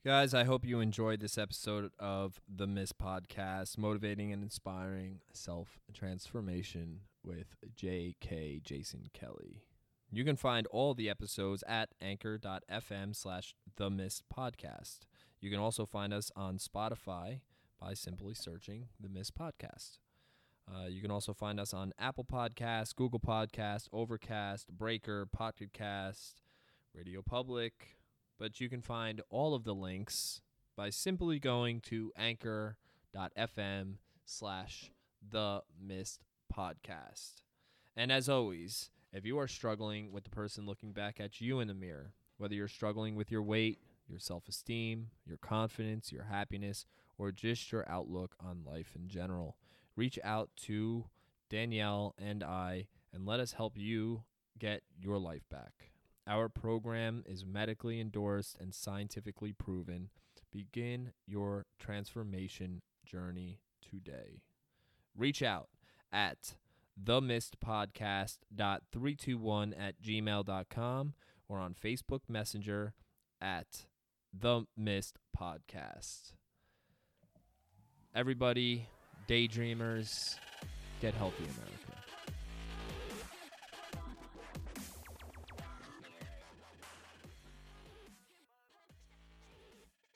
Guys, I hope you enjoyed this episode of the Mist Podcast, motivating and inspiring self transformation with J.K. Jason Kelly. You can find all the episodes at anchor.fm slash the Mist Podcast. You can also find us on Spotify by simply searching the Mist Podcast. Uh, you can also find us on Apple Podcasts, Google Podcasts, Overcast, Breaker, Pocket Cast, Radio Public, but you can find all of the links by simply going to anchor.fm slash the mist podcast. And as always, if you are struggling with the person looking back at you in the mirror, whether you're struggling with your weight, your self esteem, your confidence, your happiness, or just your outlook on life in general, reach out to Danielle and I and let us help you get your life back. Our program is medically endorsed and scientifically proven. Begin your transformation journey today. Reach out at themistpodcast.321 at gmail.com or on Facebook Messenger at The Mist Podcast. Everybody, daydreamers, get healthy, America.